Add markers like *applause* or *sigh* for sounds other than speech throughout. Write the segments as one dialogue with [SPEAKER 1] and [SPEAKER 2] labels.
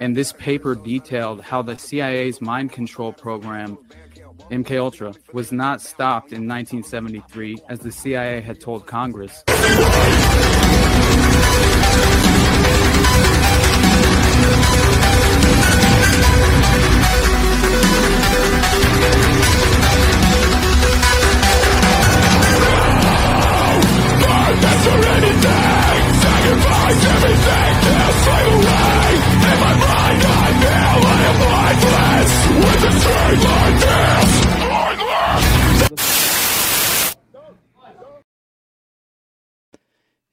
[SPEAKER 1] And this paper detailed how the CIA's mind control program MK Ultra was not stopped in 1973 as the CIA had told Congress.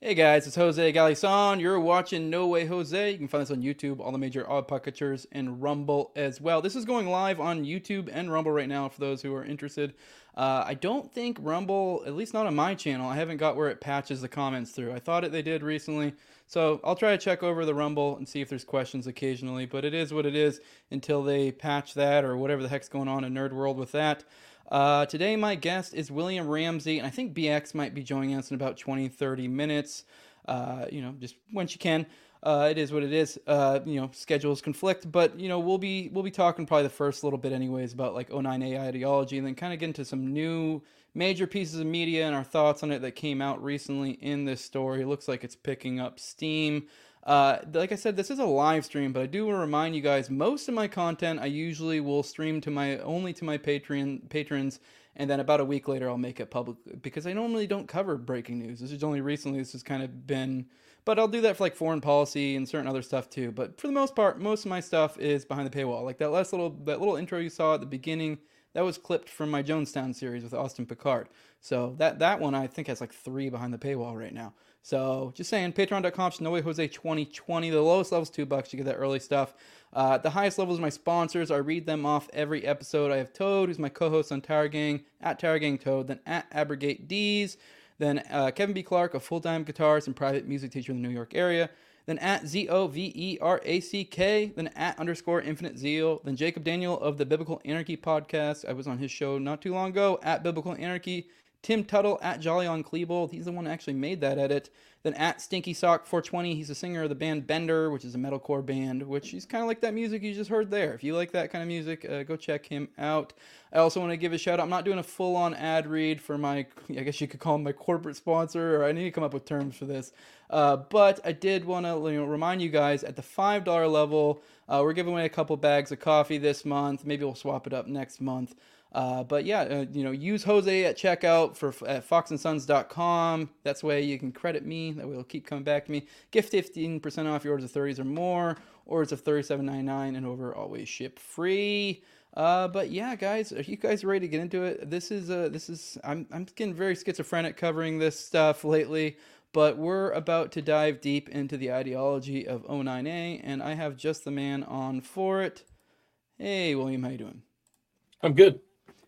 [SPEAKER 1] Hey guys, it's Jose Galison. You're watching No Way Jose. You can find us on YouTube, all the major odd and Rumble as well. This is going live on YouTube and Rumble right now for those who are interested. Uh, I don't think Rumble, at least not on my channel, I haven't got where it patches the comments through. I thought it they did recently, so I'll try to check over the Rumble and see if there's questions occasionally. But it is what it is until they patch that or whatever the heck's going on in Nerd World with that. Uh, today, my guest is William Ramsey, and I think BX might be joining us in about 20, 30 minutes. Uh, you know, just when she can. Uh, it is what it is. Uh, you know, schedules conflict, but you know, we'll be we'll be talking probably the first little bit, anyways, about like O9A ideology, and then kind of get into some new major pieces of media and our thoughts on it that came out recently in this story. It looks like it's picking up steam. Uh, like I said, this is a live stream, but I do want to remind you guys: most of my content I usually will stream to my only to my Patreon patrons, and then about a week later I'll make it public because I normally don't cover breaking news. This is only recently this has kind of been, but I'll do that for like foreign policy and certain other stuff too. But for the most part, most of my stuff is behind the paywall. Like that last little that little intro you saw at the beginning, that was clipped from my Jonestown series with Austin Picard. So that that one I think has like three behind the paywall right now. So just saying, patreon.com slash noewayjose2020. The lowest level's two bucks. You get that early stuff. Uh, the highest levels my sponsors. I read them off every episode. I have Toad, who's my co-host on Tower Gang, at Tower Gang Toad, then at Abrogate D's, then uh, Kevin B. Clark, a full-time guitarist and private music teacher in the New York area, then at Z O V E R A C K, then at underscore Infinite Zeal, then Jacob Daniel of the Biblical Anarchy podcast. I was on his show not too long ago at Biblical Anarchy. Tim Tuttle at Jolly on Klebold. He's the one who actually made that edit. Then at Stinky Sock 420, he's a singer of the band Bender, which is a metalcore band, which is kind of like that music you just heard there. If you like that kind of music, uh, go check him out. I also want to give a shout out. I'm not doing a full on ad read for my, I guess you could call him my corporate sponsor, or I need to come up with terms for this. Uh, but I did want to you know, remind you guys at the $5 level, uh, we're giving away a couple bags of coffee this month. Maybe we'll swap it up next month. Uh, but yeah, uh, you know, use Jose at checkout for at foxandsons.com. That's way you can credit me. That way it'll keep coming back to me. Get 15% off your orders of 30s or more. Orders of 37.99 and over always ship free. Uh, but yeah, guys, are you guys ready to get into it? This is uh, this is I'm I'm getting very schizophrenic covering this stuff lately. But we're about to dive deep into the ideology of O9A, and I have just the man on for it. Hey, William, how you doing?
[SPEAKER 2] I'm good.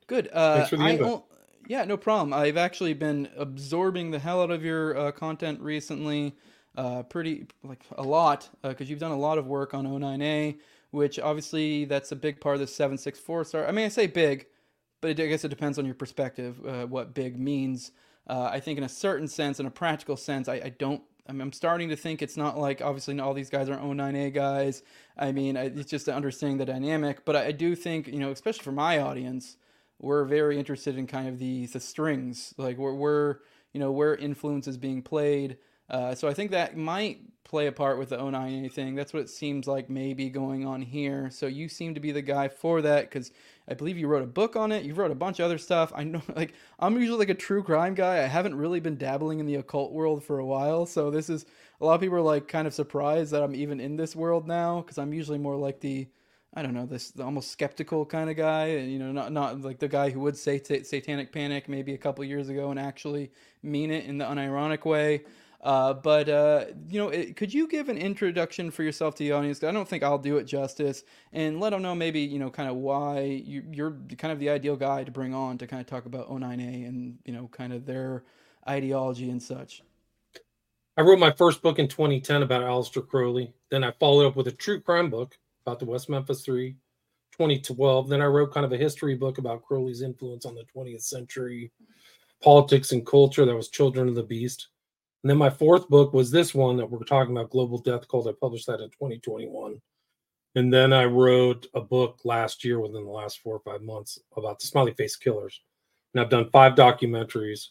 [SPEAKER 1] Good. Uh, Thanks for the invite. yeah, no problem. I've actually been absorbing the hell out of your uh, content recently, uh, pretty like a lot, because uh, you've done a lot of work on O9A, which obviously that's a big part of the 764 star. I mean, I say big, but I guess it depends on your perspective uh, what big means. Uh, I think in a certain sense, in a practical sense, I, I don't I am starting to think it's not like obviously all these guys are O9A guys. I mean, it's just understanding the dynamic. But I do think, you know, especially for my audience, we're very interested in kind of the the strings, like where where you know where influence is being played. Uh, so I think that might play a part with the O9 thing. That's what it seems like maybe going on here. So you seem to be the guy for that because I believe you wrote a book on it. You wrote a bunch of other stuff. I know, *laughs* like, I'm usually like a true crime guy. I haven't really been dabbling in the occult world for a while. So this is a lot of people are like kind of surprised that I'm even in this world now because I'm usually more like the I don't know this almost skeptical kind of guy, and you know, not not like the guy who would say t- satanic panic maybe a couple years ago and actually mean it in the unironic way. Uh, but uh, you know, it, could you give an introduction for yourself to the audience? I don't think I'll do it justice, and let them know maybe you know kind of why you, you're kind of the ideal guy to bring on to kind of talk about O9A and you know kind of their ideology and such.
[SPEAKER 2] I wrote my first book in 2010 about Aleister Crowley. Then I followed up with a true crime book about the West Memphis Three, 2012. Then I wrote kind of a history book about Crowley's influence on the 20th century politics and culture. That was Children of the Beast. And then my fourth book was this one that we're talking about, Global Death Cult. I published that in 2021. And then I wrote a book last year within the last four or five months about the smiley face killers. And I've done five documentaries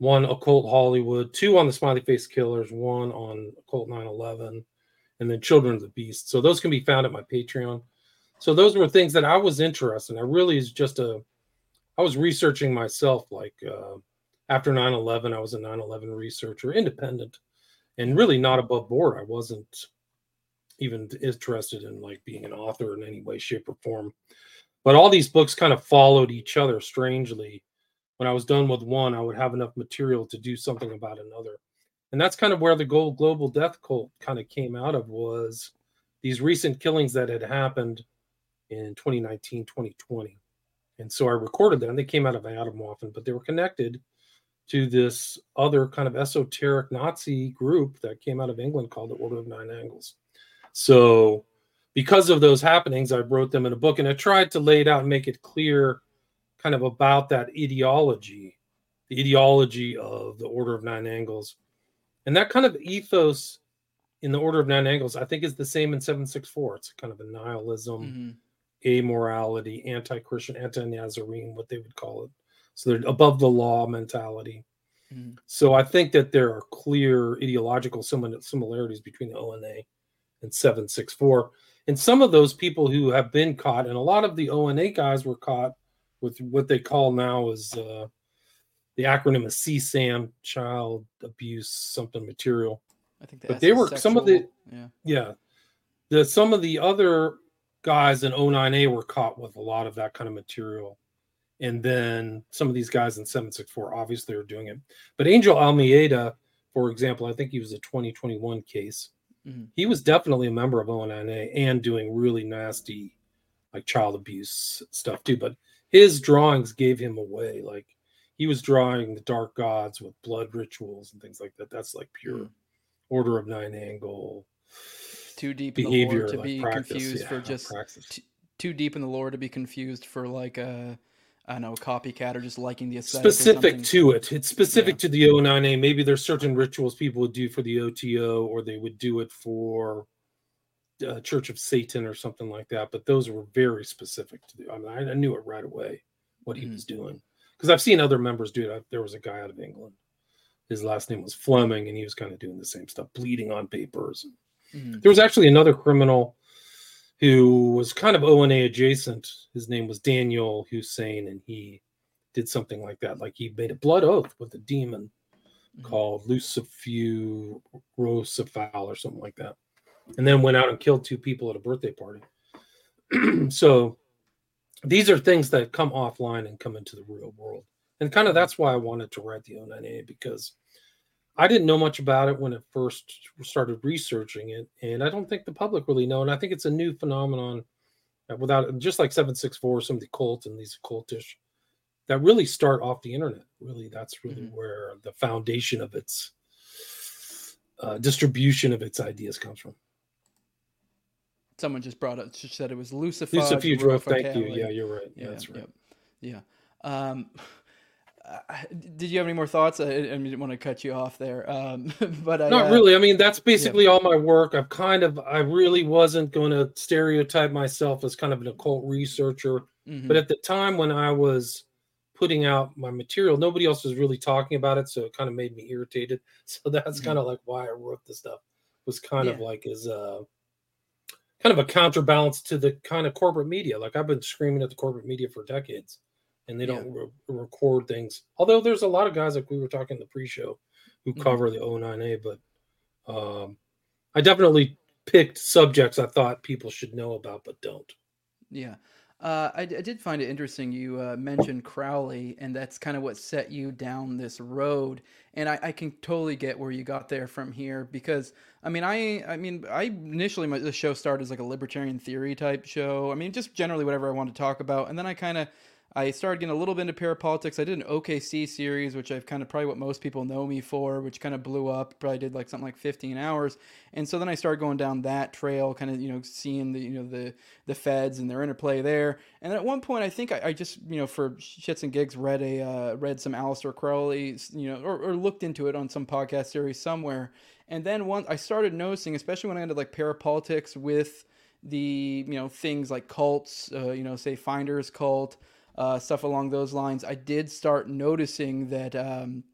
[SPEAKER 2] one occult Hollywood, two on the smiley face killers, one on occult 9 11, and then Children of the Beast. So those can be found at my Patreon. So those were things that I was interested in. I really is just a, I was researching myself like, uh, after 9-11 i was a 9-11 researcher independent and really not above board i wasn't even interested in like being an author in any way shape or form but all these books kind of followed each other strangely when i was done with one i would have enough material to do something about another and that's kind of where the gold global death cult kind of came out of was these recent killings that had happened in 2019 2020 and so i recorded them they came out of Atomwaffen but they were connected to this other kind of esoteric Nazi group that came out of England called the Order of Nine Angles. So, because of those happenings, I wrote them in a book and I tried to lay it out and make it clear kind of about that ideology, the ideology of the Order of Nine Angles. And that kind of ethos in the Order of Nine Angles, I think, is the same in 764. It's kind of a nihilism, mm-hmm. amorality, anti Christian, anti Nazarene, what they would call it so they're above the law mentality. Mm-hmm. So I think that there are clear ideological similarities between the ONA and 764. And some of those people who have been caught, and a lot of the ONA guys were caught with what they call now is uh, the acronym is CSAM, child abuse something material.
[SPEAKER 1] I think,
[SPEAKER 2] but they were
[SPEAKER 1] sexual,
[SPEAKER 2] some of the
[SPEAKER 1] yeah
[SPEAKER 2] yeah the some of the other guys in O9A were caught with a lot of that kind of material and then some of these guys in 764 obviously are doing it. But Angel Almeida, for example, I think he was a 2021 case. Mm-hmm. He was definitely a member of ONA and doing really nasty, like child abuse stuff too. But his drawings gave him away. Like he was drawing the dark gods with blood rituals and things like that. That's like pure mm-hmm. order of nine angle.
[SPEAKER 1] Too deep behavior to like be practice, confused yeah, for just t- too deep in the lore to be confused for like a I don't know, copycat or just liking the aesthetic.
[SPEAKER 2] Specific to it. It's specific yeah. to the O9A. Maybe there's certain rituals people would do for the OTO or they would do it for uh, Church of Satan or something like that. But those were very specific to the. I, mean, I knew it right away what he mm was doing because I've seen other members do it. there was a guy out of England. His last name was Fleming, and he was kind of doing the same stuff, bleeding on papers. mm There was actually another criminal who was kind of o ONA adjacent. His name was Daniel Hussein, and he did something like that. Like he made a blood oath with a demon mm-hmm. called Lucifuge Rofocale or something like that. And then went out and killed two people at a birthday party. *clears throat* so these are things that come offline and come into the real world. And kind of that's why I wanted to write the O9A because I didn't know much about it when it first started researching it, and I don't think the public really know. And I think it's a new phenomenon, without just like seven six four, some of the cult and these cultish that really start off the internet. Really, that's really mm-hmm. where the foundation of its uh, distribution of its ideas comes from.
[SPEAKER 1] Someone just brought up Just said it was Lucifer.
[SPEAKER 2] Lucifer. Thank you. Yeah, you're right.
[SPEAKER 1] Yeah,
[SPEAKER 2] that's right.
[SPEAKER 1] Yeah. Um, *laughs* did you have any more thoughts? I, I didn't want to cut you off there, um, *laughs* but I,
[SPEAKER 2] not uh, really. I mean, that's basically yeah. all my work. I've kind of, I really wasn't going to stereotype myself as kind of an occult researcher, mm-hmm. but at the time when I was putting out my material. Nobody else was really talking about it, so it kind of made me irritated. *laughs* So that's
[SPEAKER 1] Mhm.
[SPEAKER 2] kind of like why I wrote the stuff. Was kind of like as a kind of a counterbalance to the kind of corporate media. Like I've been screaming at the corporate media for decades, and they
[SPEAKER 1] Yeah.
[SPEAKER 2] don't re- record things. Although there's a lot of guys like we were talking in the pre-show who
[SPEAKER 1] Mhm.
[SPEAKER 2] cover the O9A, but um, I definitely picked subjects I thought people should know about, but don't.
[SPEAKER 1] Yeah. Uh, I, I did find it interesting. You uh, mentioned Crowley, and that's kind of what set you down this road. And I, I can totally get where you got there from here because I mean, I I mean, I initially my, the show started as like a libertarian theory type show. I mean, just generally whatever I wanted to talk about, and then I kind of I started getting a little bit into parapolitics. I did an OKC series, which I've kind of probably what most people know me for, which kind of blew up. Probably did like something like 15 hours, and so then I started going down that trail, kind of you know seeing the you know the the feds and their interplay there. And at one point, I think I, I just you know for shits and gigs read a uh, read some Aleister Crowley, you know, or, or looked into it on some podcast series somewhere. And then once I started noticing, especially when I ended like parapolitics with the you know things like cults, uh, you know, say Finders cult uh, stuff along those lines, I did start noticing that um,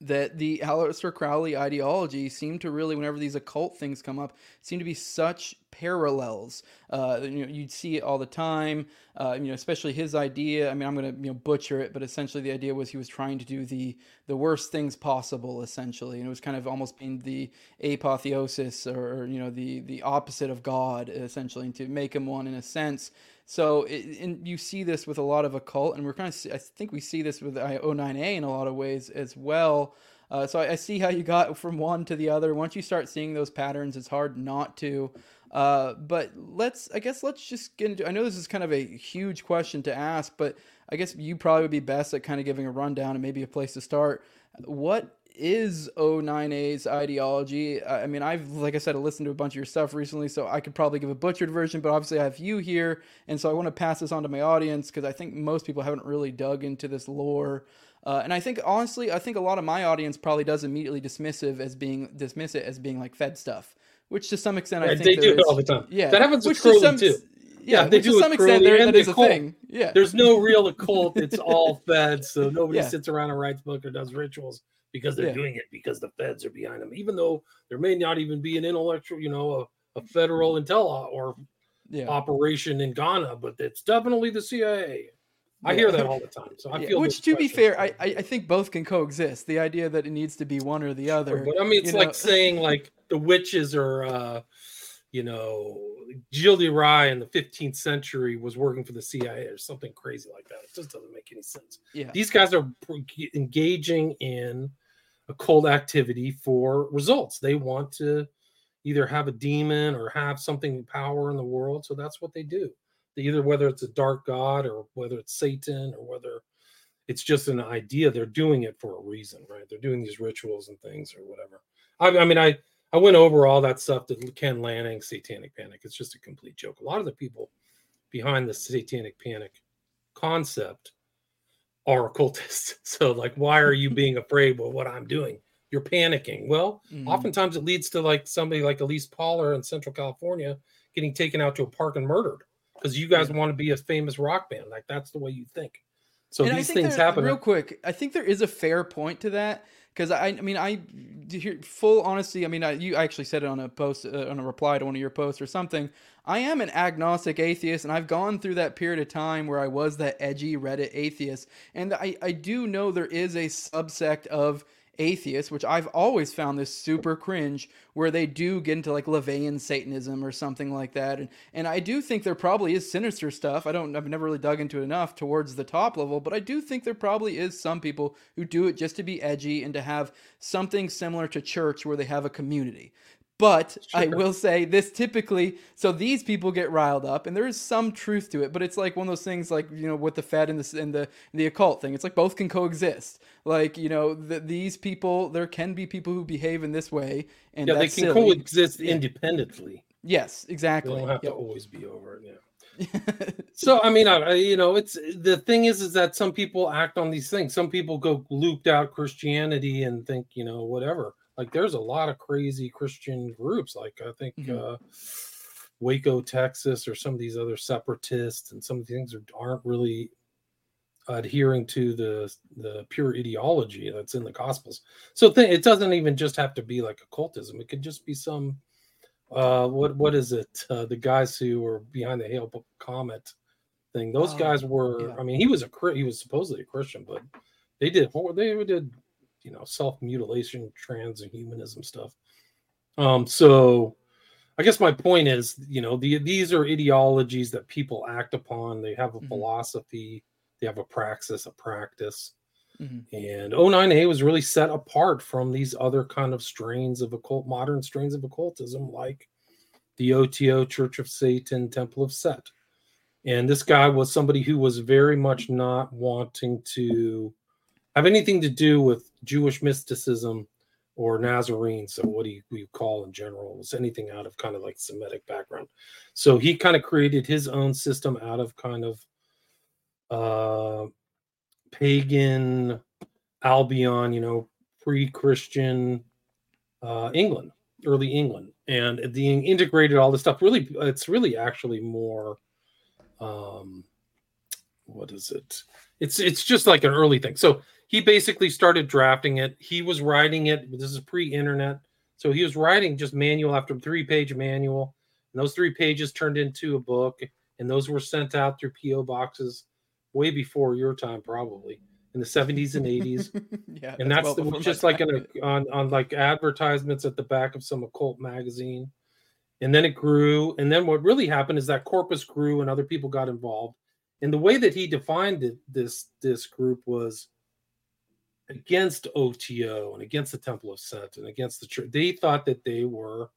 [SPEAKER 1] that the Aleister Crowley ideology seemed to really, whenever these occult things come up, seem to be such parallels. Uh, you know, you'd see it all the time. Uh, you know, especially his idea. I mean, I'm to you know butcher it, but essentially the idea was he was trying to do the the worst things possible, essentially, and it was kind of almost being the apotheosis or, or you know the the opposite of God, essentially, and to make him one in a sense. So, it, and you see this with a lot of occult, and we're kind of, I think we see this with I09A in a lot of ways as well. Uh, so I, I, see how you got from one to the other. Once you start seeing those patterns, it's hard not to. Uh, but let's, I guess, let's just get into. I know this is kind of a huge question to ask, but I guess you probably would be best at kind of giving a rundown and maybe a place to start. What is O9A's ideology? I mean, I've, like I said, I listened to a bunch of your stuff recently, so I could probably give a butchered version, but obviously I have you here, and so I want to pass this on to my audience because I think most people haven't really dug into this lore. Uh, and I think honestly, I think a lot of my audience probably does immediately dismissive as being dismiss it as being like Fed stuff, which to some extent
[SPEAKER 2] Yeah,
[SPEAKER 1] I think
[SPEAKER 2] they do
[SPEAKER 1] is-
[SPEAKER 2] all the time.
[SPEAKER 1] Yeah,
[SPEAKER 2] That happens with
[SPEAKER 1] which
[SPEAKER 2] Crowley,
[SPEAKER 1] some,
[SPEAKER 2] too.
[SPEAKER 1] Yeah,
[SPEAKER 2] Yeah, they do
[SPEAKER 1] to some extent there
[SPEAKER 2] the
[SPEAKER 1] a thing. Yeah,
[SPEAKER 2] There's no real occult. It's all Fed, So *laughs* nobody
[SPEAKER 1] Yeah.
[SPEAKER 2] sits around and writes book or does rituals because they're
[SPEAKER 1] Yeah.
[SPEAKER 2] doing it because the feds are behind them. Even though there may not even be an intellectual, you know, a, a federal intel or
[SPEAKER 1] yeah.
[SPEAKER 2] operation in Ghana, but it's definitely the CIA. I
[SPEAKER 1] Yeah.
[SPEAKER 2] hear that *laughs* all the time. So I
[SPEAKER 1] Yeah,
[SPEAKER 2] feel
[SPEAKER 1] which, to be fair, I, I think both can coexist. The idea that it needs to be one or the other.
[SPEAKER 2] But I mean, it's like
[SPEAKER 1] know-
[SPEAKER 2] saying like the witches are, uh, you know, Gilles de Rais in the 15th century was working for the CIA or something crazy like that. It just doesn't make any sense.
[SPEAKER 1] yeah,
[SPEAKER 2] These guys are engaging in occult activity for results. They want to either have a demon or have something power in the world. So that's what they do. They either whether it's a dark god or whether it's Satan or whether it's just an idea, they're doing it for a reason, right? They're doing these rituals and things or whatever. I, I mean, I I went over all that stuff that Ken Lanning, Satanic Panic. It's just a complete joke. A lot of the people behind the Satanic Panic concept are occultists. *laughs* So, like, why are you *laughs* being afraid of what I'm doing? You're panicking. Well,
[SPEAKER 1] Mhm.
[SPEAKER 2] oftentimes it leads to like somebody like Elyse Pahler in Central California getting taken out to a park and murdered because you guys want to be a famous rock band. Like that's the way you think. So
[SPEAKER 1] And
[SPEAKER 2] these things
[SPEAKER 1] there-
[SPEAKER 2] happen.
[SPEAKER 1] Real quick, I think there is a fair point to that because I, I mean, I full honesty. I mean, I, you actually said it on a post, uh, on a reply to one of your posts or something. I am an agnostic atheist, and I've gone through that period of time where I was that edgy Reddit atheist, and I, I do know there is a subsect of atheists, which I've always found this super cringe, where they do get into like LaVeyan Satanism or something like that. And and I do think there probably is sinister stuff. I don't I've never really dug into it enough towards the top level, but I do think there probably is some people who do it just to be edgy and to have something similar to church where they have a community. But I will say this typically, so these people get riled up, and there is some truth to it. But it's like one of those things, like you know, with the Fed and the and the the occult thing. It's like both can coexist. Like you know, the, these people, there can be people who behave in this way, and
[SPEAKER 2] yeah, they can
[SPEAKER 1] silly.
[SPEAKER 2] coexist
[SPEAKER 1] Yeah.
[SPEAKER 2] independently.
[SPEAKER 1] Yes,
[SPEAKER 2] They
[SPEAKER 1] exactly.
[SPEAKER 2] don't have
[SPEAKER 1] Yep.
[SPEAKER 2] to always be over it. Yeah. *laughs* So I mean, I, I- you know, it's the thing is, is that some people act on these things. Some people go looped out Christianity and think, you know, whatever. Like there's a lot of crazy Christian groups. Like I think
[SPEAKER 1] Mhm.
[SPEAKER 2] uh, Waco, Texas, or some of these other separatists, and some of the things are, aren't really adhering to the the pure ideology that's in the gospels so th- it doesn't even just have to be like occultism it could just be some uh what what is it uh, the guys who were behind the hale comet thing those
[SPEAKER 1] Oh,
[SPEAKER 2] guys were
[SPEAKER 1] yeah.
[SPEAKER 2] i mean he was a he was supposedly a christian but they did they did you know self mutilation trans and humanism stuff. Um so i guess my point is you know the, these are ideologies that people act upon. They have a
[SPEAKER 1] Mhm.
[SPEAKER 2] philosophy. They have a praxis a practice.
[SPEAKER 1] Mhm.
[SPEAKER 2] and O9A was really set apart from these other kind of strains of occult modern strains of occultism like the oto church of satan temple of set. And this guy was somebody who was very much not wanting to have anything to do with jewish mysticism or nazarene so what do you, we call in general was anything out of kind of like semitic background so he kind of created his own system out of kind of uh pagan Albion, you know, pre-Christian uh, England, early England, and being integrated all this stuff. Really, it's really actually more. Um, what is it? It's it's just like an early thing. So he basically started drafting it. He was writing it. This is pre-internet, so he was writing just manual after three-page manual, and those three pages turned into a book, and those were sent out through PO boxes way before your time, probably in the 70s and 80s *laughs*
[SPEAKER 1] yeah,
[SPEAKER 2] and that's
[SPEAKER 1] well
[SPEAKER 2] the, just like in a, on on like advertisements at the back of some occult magazine. And then it grew. And then what really happened is that corpus grew and other people got involved. And the way that he defined it this this group was against oto and against the temple of set and against the church they thought that they were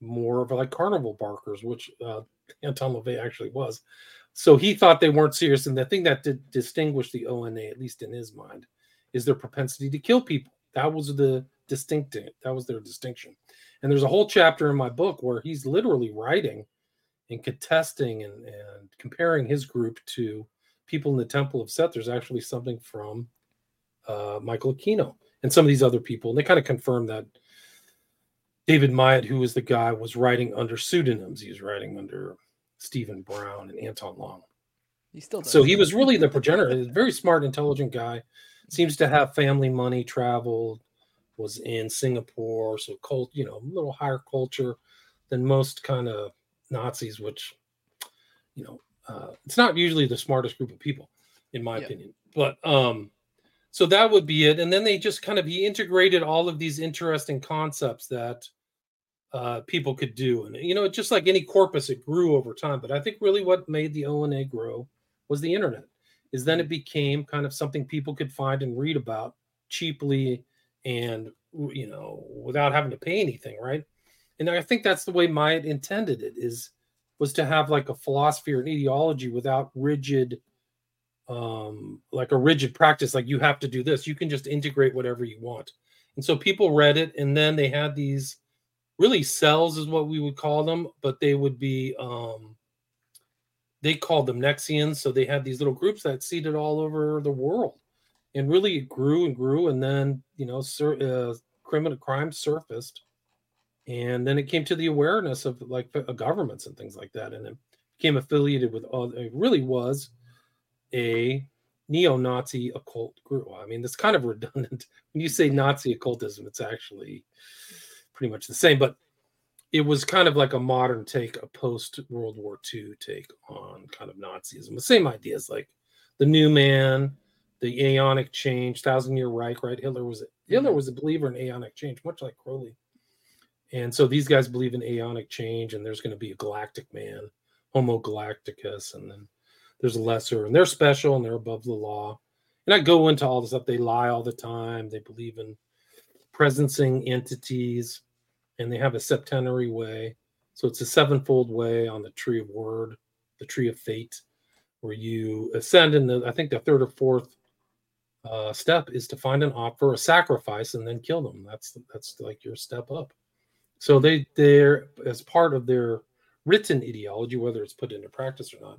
[SPEAKER 2] more of like carnival barkers which uh, *laughs* anton lavey actually was so he thought they weren't serious and the thing that did distinguish the ona at least in his mind is their propensity to kill people. That was the distinct that was their distinction. And there's a whole chapter in my book where he's literally writing and contesting and, and comparing his group to people in the Temple of Set. There's actually something from uh, Michael Aquino and some of these other people. And they kind of confirmed that David Myatt, who was the guy, was writing under pseudonyms. He was writing under Stephen Brown and Anton Long.
[SPEAKER 1] He still does.
[SPEAKER 2] So he was really the progenitor. A very smart, intelligent guy. Seems to have family money, traveled, was in Singapore, so cult, you know, a little higher culture than most kind of Nazis, which, you know, uh, it's not usually the smartest group of people, in my
[SPEAKER 1] Yeah.
[SPEAKER 2] opinion. But um, so that would be it. And then they just kind of he integrated all of these interesting concepts that uh, people could do, and you know, just like any corpus, it grew over time. But I think really what made the ONA grow was the internet. Is then it became kind of something people could find and read about cheaply and you know without having to pay anything, right? And I think that's the way Myatt intended it is was to have like a philosophy or an ideology without rigid um like a rigid practice like you have to do this. You can just integrate whatever you want. And so people read it and then they had these really cells is what we would call them but they would be um they called them nexions. So they had these little groups that seeded all over the world and really it grew and grew and then you know sur- uh, criminal crime surfaced and then it came to the awareness of like uh, governments and things like that and it became affiliated with all it really was a neo-nazi occult group. I mean that's kind of redundant. *laughs* When you say nazi occultism it's actually pretty much the same but it was kind of like a modern take a post world war ii take on kind of nazism. The same ideas like the new man the aeonic change thousand year reich right? Hitler was mm-hmm. hitler was a believer in aeonic change much like crowley. And so these guys believe in aeonic change and there's going to be a galactic man homo galacticus and then there's a lesser and they're special and they're above the law. And i go into all this stuff. They lie all the time. They believe in presencing entities and they have a septenary way. So it's a sevenfold way on the tree of wyrd the tree of fate where you ascend in the i think the third or fourth uh, step is to find an offer a sacrifice and then kill them. That's that's like your step up. So they they're as part of their written ideology whether it's put into practice or not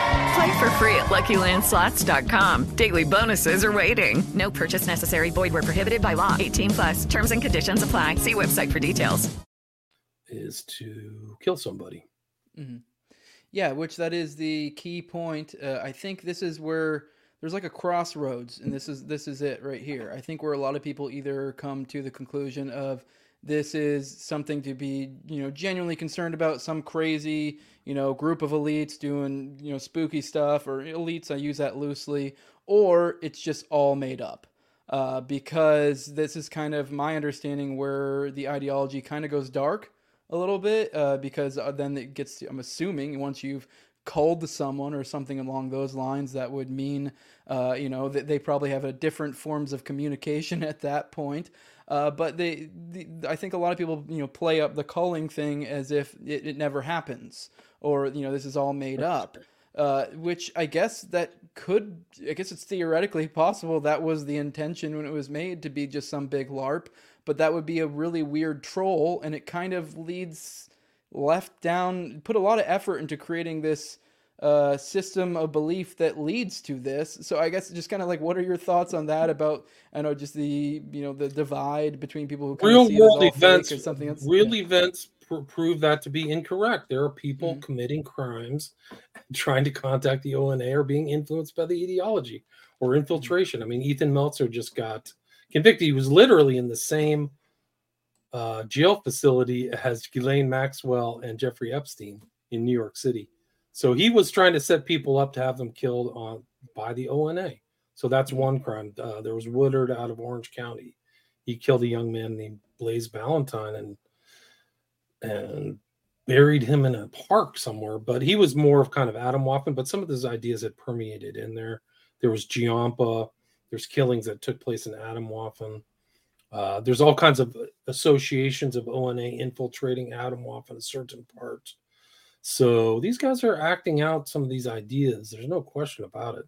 [SPEAKER 3] Play for free at LuckyLandSlots.com. Daily bonuses are waiting. No purchase necessary. Void where prohibited by law. 18 plus. Terms and conditions apply. See website for details.
[SPEAKER 2] Is to kill somebody.
[SPEAKER 1] Mm-hmm. Yeah, which that is the key point. Uh, I think this is where there's like a crossroads, and this is this is it right here. I think where a lot of people either come to the conclusion of this is something to be you know genuinely concerned about. Some crazy you know group of elites doing you know spooky stuff or elites i use that loosely or it's just all made up. Uh, because this is kind of my understanding where the ideology kind of goes dark a little bit uh, because uh, then it gets to, i'm assuming once you've called to someone or something along those lines that would mean uh, you know that they probably have a different forms of communication *laughs* at that point uh, but they, the, I think a lot of people, you know, play up the culling thing as if it, it never happens, or you know, this is all made up. Uh, which I guess that could, I guess it's theoretically possible that was the intention when it was made to be just some big LARP, but that would be a really weird troll, and it kind of leads left down, put a lot of effort into creating this uh, system of belief that leads to this. So I guess just kind of like, what are your thoughts on that? About I know just the you know the divide between people who
[SPEAKER 2] real world events
[SPEAKER 1] or something else.
[SPEAKER 2] Real yeah. events pr- prove that to be incorrect. There are people mm-hmm. committing crimes, *laughs* trying to contact the ONA or being influenced by the ideology or infiltration. I mean, Ethan Melzer just got convicted. He was literally in the same uh, jail facility as Ghislaine Maxwell and Jeffrey Epstein in New York City. So he was trying to set people up to have them killed on by the ONA. So that's one crime. Uh, there was Woodward out of Orange County. He killed a young man named Blaze Ballantyne and and buried him in a park somewhere. But he was more of kind of Atomwaffen. But some of those ideas had permeated in there. There was Giampa. There's killings that took place in Atomwaffen. Uh, there's all kinds of associations of ONA infiltrating Atomwaffen in certain parts so these guys are acting out some of these ideas. There's no question about it.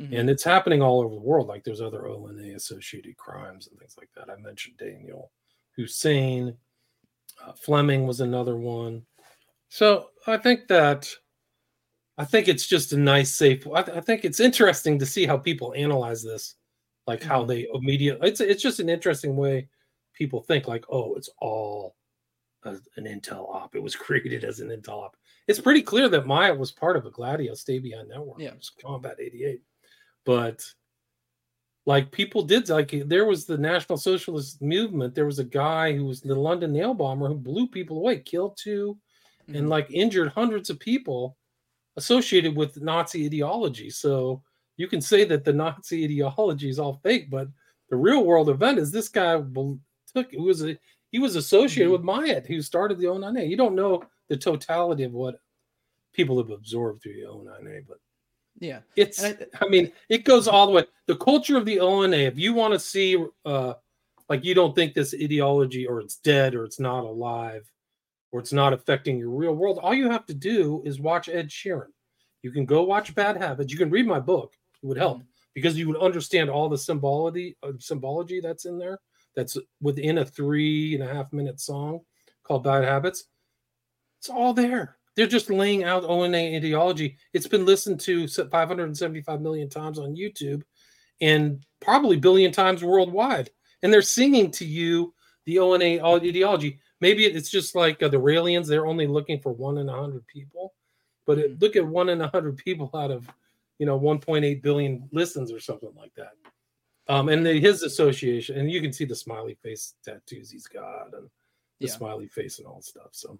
[SPEAKER 2] Mm-hmm. And it's happening all over the world. Like there's other ONA associated crimes and things like that. I mentioned Daniel Hussein, uh, Fleming was another one. So I think that I think it's just a nice, safe. I, th- I think it's interesting to see how people analyze this, like mm-hmm. how they immediately. It's it's just an interesting way people think. Like, oh, it's all a, an Intel op. It was created as an Intel op it's pretty clear that Myatt was part of a Gladio Stay Behind network.
[SPEAKER 1] Yeah.
[SPEAKER 2] Combat 88. But like people did like there was the National Socialist movement. There was a guy who was the London nail bomber who blew people away, killed 2 mm-hmm. and like injured hundreds of people associated with Nazi ideology. So you can say that the Nazi ideology is all fake, but the real world event is this guy took it was a he was associated mm-hmm. with Myatt, who started the ONA. You don't know the totality of what people have absorbed through the ONA, but
[SPEAKER 1] yeah,
[SPEAKER 2] it's. I, I, mean, it goes all the way. The culture of the ONA. If you want to see, uh, like, you don't think this ideology or it's dead or it's not alive or it's not affecting your real world, all you have to do is watch Ed Sheeran. You can go watch Bad Habits. You can read my book. It would help mm-hmm. because you would understand all the symbology, uh, symbology that's in there. That's within a three and a half minute song called Bad Habits it's all there. They're just laying out ONA ideology. It's been listened to 575 million times on YouTube and probably billion times worldwide. And they're singing to you the ONA ideology. Maybe it's just like uh, the Raelians, they're only looking for one in a hundred people. But it, look at one in a hundred people out of, you know, 1.8 billion listens or something like that. Um, and the, his association, and you can see the smiley face tattoos he's got and the yeah. smiley face and all stuff. So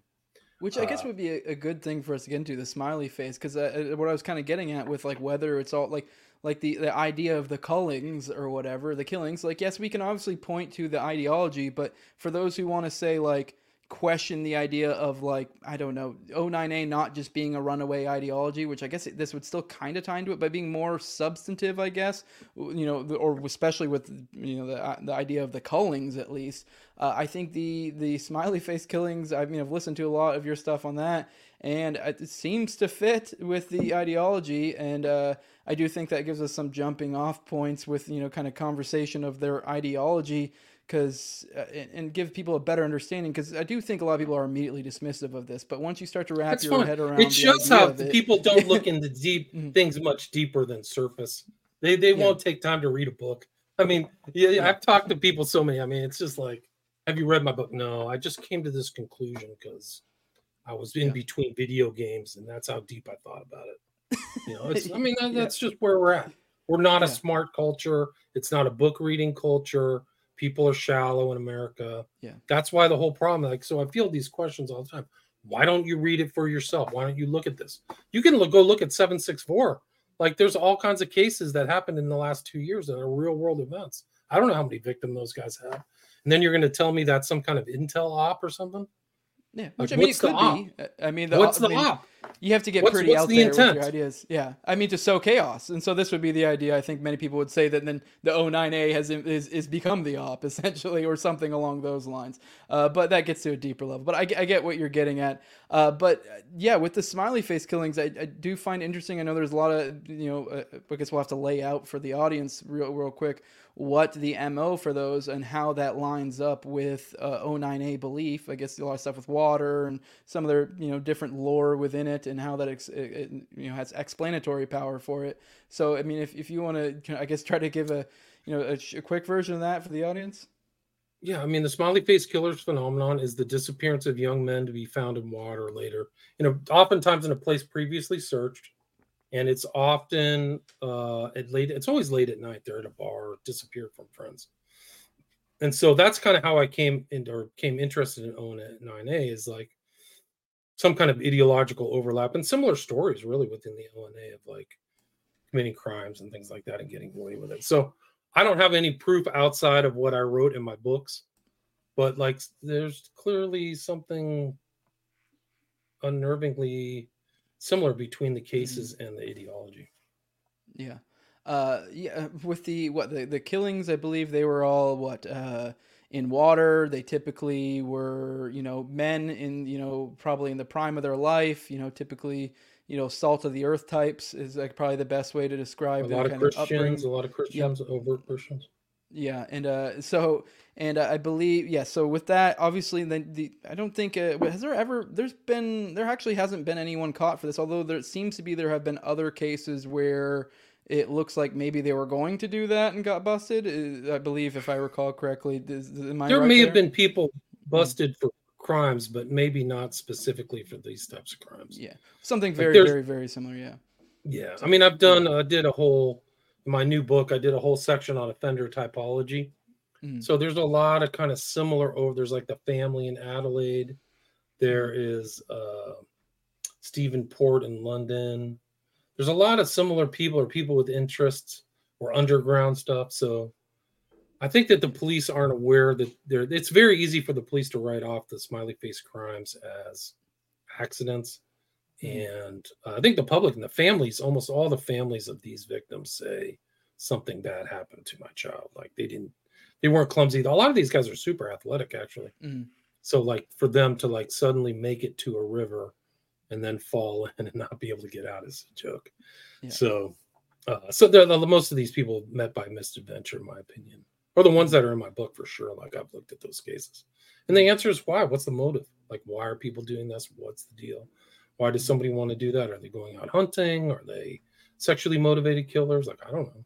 [SPEAKER 1] which I guess uh, would be a, a, good thing for us to get into the smiley face, because uh, uh, what I was kind of getting at with like whether it's all like like the the idea of the cullings or whatever, the killings. Like yes, we can obviously point to the ideology, but for those who want to say like question the idea of like I don't know O9A not just being a runaway ideology, which I guess this would still kind of tie into it, but being more substantive, I guess. You know, or especially with you know the uh, the idea of the cullings at least. Uh, I think the the smiley face killings. I mean, I've listened to a lot of your stuff on that, and it seems to fit with the ideology. And uh, I do think that gives us some jumping off points with you know kind of conversation of their ideology because uh, and, and give people a better understanding because I do think a lot of people are immediately dismissive of this, but once you start to wrap
[SPEAKER 2] That's
[SPEAKER 1] your
[SPEAKER 2] fine.
[SPEAKER 1] head around,
[SPEAKER 2] It shows how
[SPEAKER 1] it,
[SPEAKER 2] people don't *laughs* look into deep
[SPEAKER 1] Mhm.
[SPEAKER 2] things much deeper than surface. They they
[SPEAKER 1] Yeah.
[SPEAKER 2] won't take time to read a book. I mean, yeah, yeah. I've talked to people so many. I mean, it's just like, have you read my book? No, I just came to this conclusion because I was in
[SPEAKER 1] Yeah.
[SPEAKER 2] between video games, and that's how deep I thought about it. You know, it's, I *laughs* mean, that, that's just where we're at. We're not a smart culture. It's not a book reading culture. People are shallow in America.
[SPEAKER 1] Yeah.
[SPEAKER 2] That's why the whole problem. Like, so I feel these questions all the time. Why don't you read it for yourself? Why don't you look at this? You can look, go look at 764. Like, there's all kinds of cases that happened in the last two years that are real world events. I don't know how many victims those guys have. And then you're going to tell me that's some kind of intel op or something?
[SPEAKER 1] yeah,
[SPEAKER 2] Like,
[SPEAKER 1] which I mean, it could
[SPEAKER 2] op?
[SPEAKER 1] be. I mean, the,
[SPEAKER 2] What's
[SPEAKER 1] I
[SPEAKER 2] the
[SPEAKER 1] mean,
[SPEAKER 2] op?
[SPEAKER 1] You have to get
[SPEAKER 2] What's-
[SPEAKER 1] pretty
[SPEAKER 2] what's
[SPEAKER 1] out
[SPEAKER 2] the
[SPEAKER 1] there with your ideas. Yeah, I mean to sow chaos, and so this would be the idea. I think many people would say that then the O9A has is, is become the op *laughs* essentially, or something along those lines. Uh, but that gets to a deeper level. But I, get- I get what you're getting at. Uh, but uh, yeah, with the smiley face killings, I, I do find interesting. I know there's a lot of you know. Uh, I guess we'll have to lay out for the audience real real quick what the mo for those and how that lines up with uh, 09A belief. I guess a lot of stuff with water and some of their you know different lore within it and how that ex- it, it, you know has explanatory power for it. So I mean, if if you want to, I guess try to give a you know a, a quick version of that for the audience.
[SPEAKER 2] Yeah, I mean, the smiley face killers phenomenon is the disappearance of young men to be found in water later, you know, oftentimes in a place previously searched. And it's often uh, at late, it's always late at night. They're at a bar, disappeared from friends. And so that's kind of how I came into or came interested in ONA 9A is like some kind of ideological overlap and similar stories really within the ONA of like committing crimes and things like that and getting away with it. So I don't have any proof outside of what I wrote in my books, but like there's clearly something unnervingly similar between the cases and the ideology.
[SPEAKER 1] Yeah. Uh, yeah, with the what the, the killings, I believe they were all what uh, in water. They typically were, you know, men in, you know, probably in the prime of their life. You know, typically, you know, salt of the earth types is like probably the best way to
[SPEAKER 2] A
[SPEAKER 1] describe their
[SPEAKER 2] lot of
[SPEAKER 1] kind of
[SPEAKER 2] Christians,
[SPEAKER 1] upbringing.
[SPEAKER 2] a lot of Christians, overt Christians.
[SPEAKER 1] Yeah, and uh, so and uh, I believe yeah. So with that, obviously, then the I don't think uh, has there ever there's been there actually hasn't been anyone caught for this. Although there seems to be there have been other cases where it looks like maybe they were going to do that and got busted. Uh, I believe if I recall correctly, is, am I
[SPEAKER 2] There
[SPEAKER 1] right
[SPEAKER 2] may
[SPEAKER 1] there?
[SPEAKER 2] have been people busted for crimes, but maybe not specifically for these types of crimes.
[SPEAKER 1] yeah something very
[SPEAKER 2] there's-
[SPEAKER 1] very very similar. Yeah.
[SPEAKER 2] Yeah, I mean, I've done, I did a whole, in my new book, I did a whole section on offender typology.
[SPEAKER 1] Mhm.
[SPEAKER 2] So there's a lot of kind of similar over. There's like the family in Adelaide. There is uh, Stephen Port in London. There's a lot of similar people or people with interests or underground stuff. So I think that the police aren't aware that they're. It's very easy for the police to write off the smiley face crimes as accidents. And uh, I think the public and the families, almost all the families of these victims say something bad happened to my child. Like they didn't, they weren't clumsy. A lot of these guys are super athletic, actually.
[SPEAKER 1] Mhm.
[SPEAKER 2] So like for them to like suddenly make it to a river and then fall *laughs* in and not be able to get out is a joke.
[SPEAKER 1] Yeah.
[SPEAKER 2] So, uh, so they're the most of these people met by misadventure, in my opinion, or the ones that are in my book for sure. Like I've looked at those cases, and the answer is why? What's the motive? Like why are people doing this? What's the deal? Why does somebody want to do that? Are they going out hunting? Are they sexually motivated killers? Like I don't know.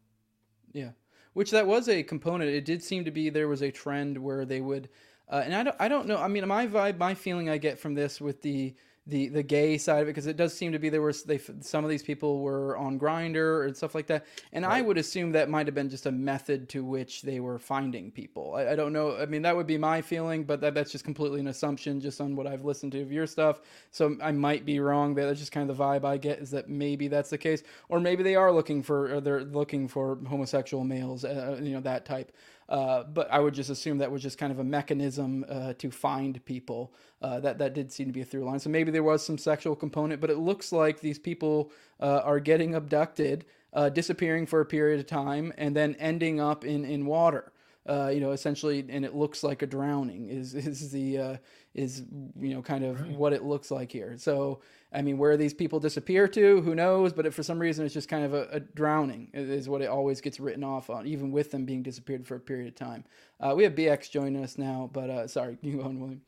[SPEAKER 1] Yeah, which that was a component. It did seem to be there was a trend where they would, uh, and I don't, I don't know. I mean, my vibe, my feeling I get from this with the the the gay side of it, because it does seem to be there was they some of these people were on Grindr and stuff like that, and I would assume that might have been just a method to which they were finding people. I, I don't know. I mean, that would be my feeling, but that, that's just completely an assumption, just on what I've listened to of your stuff. So I might be wrong. That that's just kind of the vibe I get is that maybe that's the case, or maybe they are looking for, or they're looking for homosexual males, uh, you know, that type. Uh, but I would just assume that was just kind of a mechanism uh, to find people. Uh, that that did seem to be a through line. So maybe there was some sexual component, but it looks like these people uh, are getting abducted, uh, disappearing for a period of time, and then ending up in in water. Uh, you know, essentially, and it looks like a drowning. Is *laughs* is the uh, is you know kind of what it looks like here. So I mean, where these people disappear to, who knows? But if for some reason it's just kind of a, a drowning, is what it always gets written off on, even with them being disappeared for a period of time. Uh, we have BX joining us now, but uh, sorry, *laughs* you go on, William.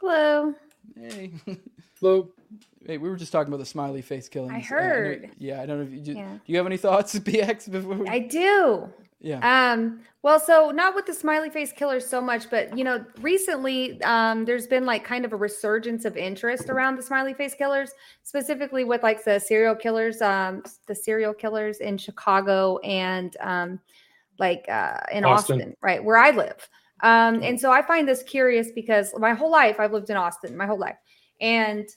[SPEAKER 4] Hello.
[SPEAKER 1] Hey. *laughs*
[SPEAKER 2] Hello.
[SPEAKER 1] Hey, we were just talking about the smiley face killings.
[SPEAKER 4] I
[SPEAKER 1] Uh, know-
[SPEAKER 4] heard.
[SPEAKER 1] yeah, I don't know if you do,
[SPEAKER 4] Yeah.
[SPEAKER 1] do you have any thoughts, *laughs* BX? Before we,
[SPEAKER 4] I do.
[SPEAKER 1] Yeah.
[SPEAKER 4] Um, well, so not with the smiley face killers so much, but you know, recently um, there's been like kind of a resurgence of interest around the smiley face killers, specifically with like the serial killers, um, the serial killers in Chicago and um, like uh, in
[SPEAKER 2] Austin.
[SPEAKER 4] Austin. right where I live. Um, and so I find this curious because my whole life I've lived in Austin, my whole life, and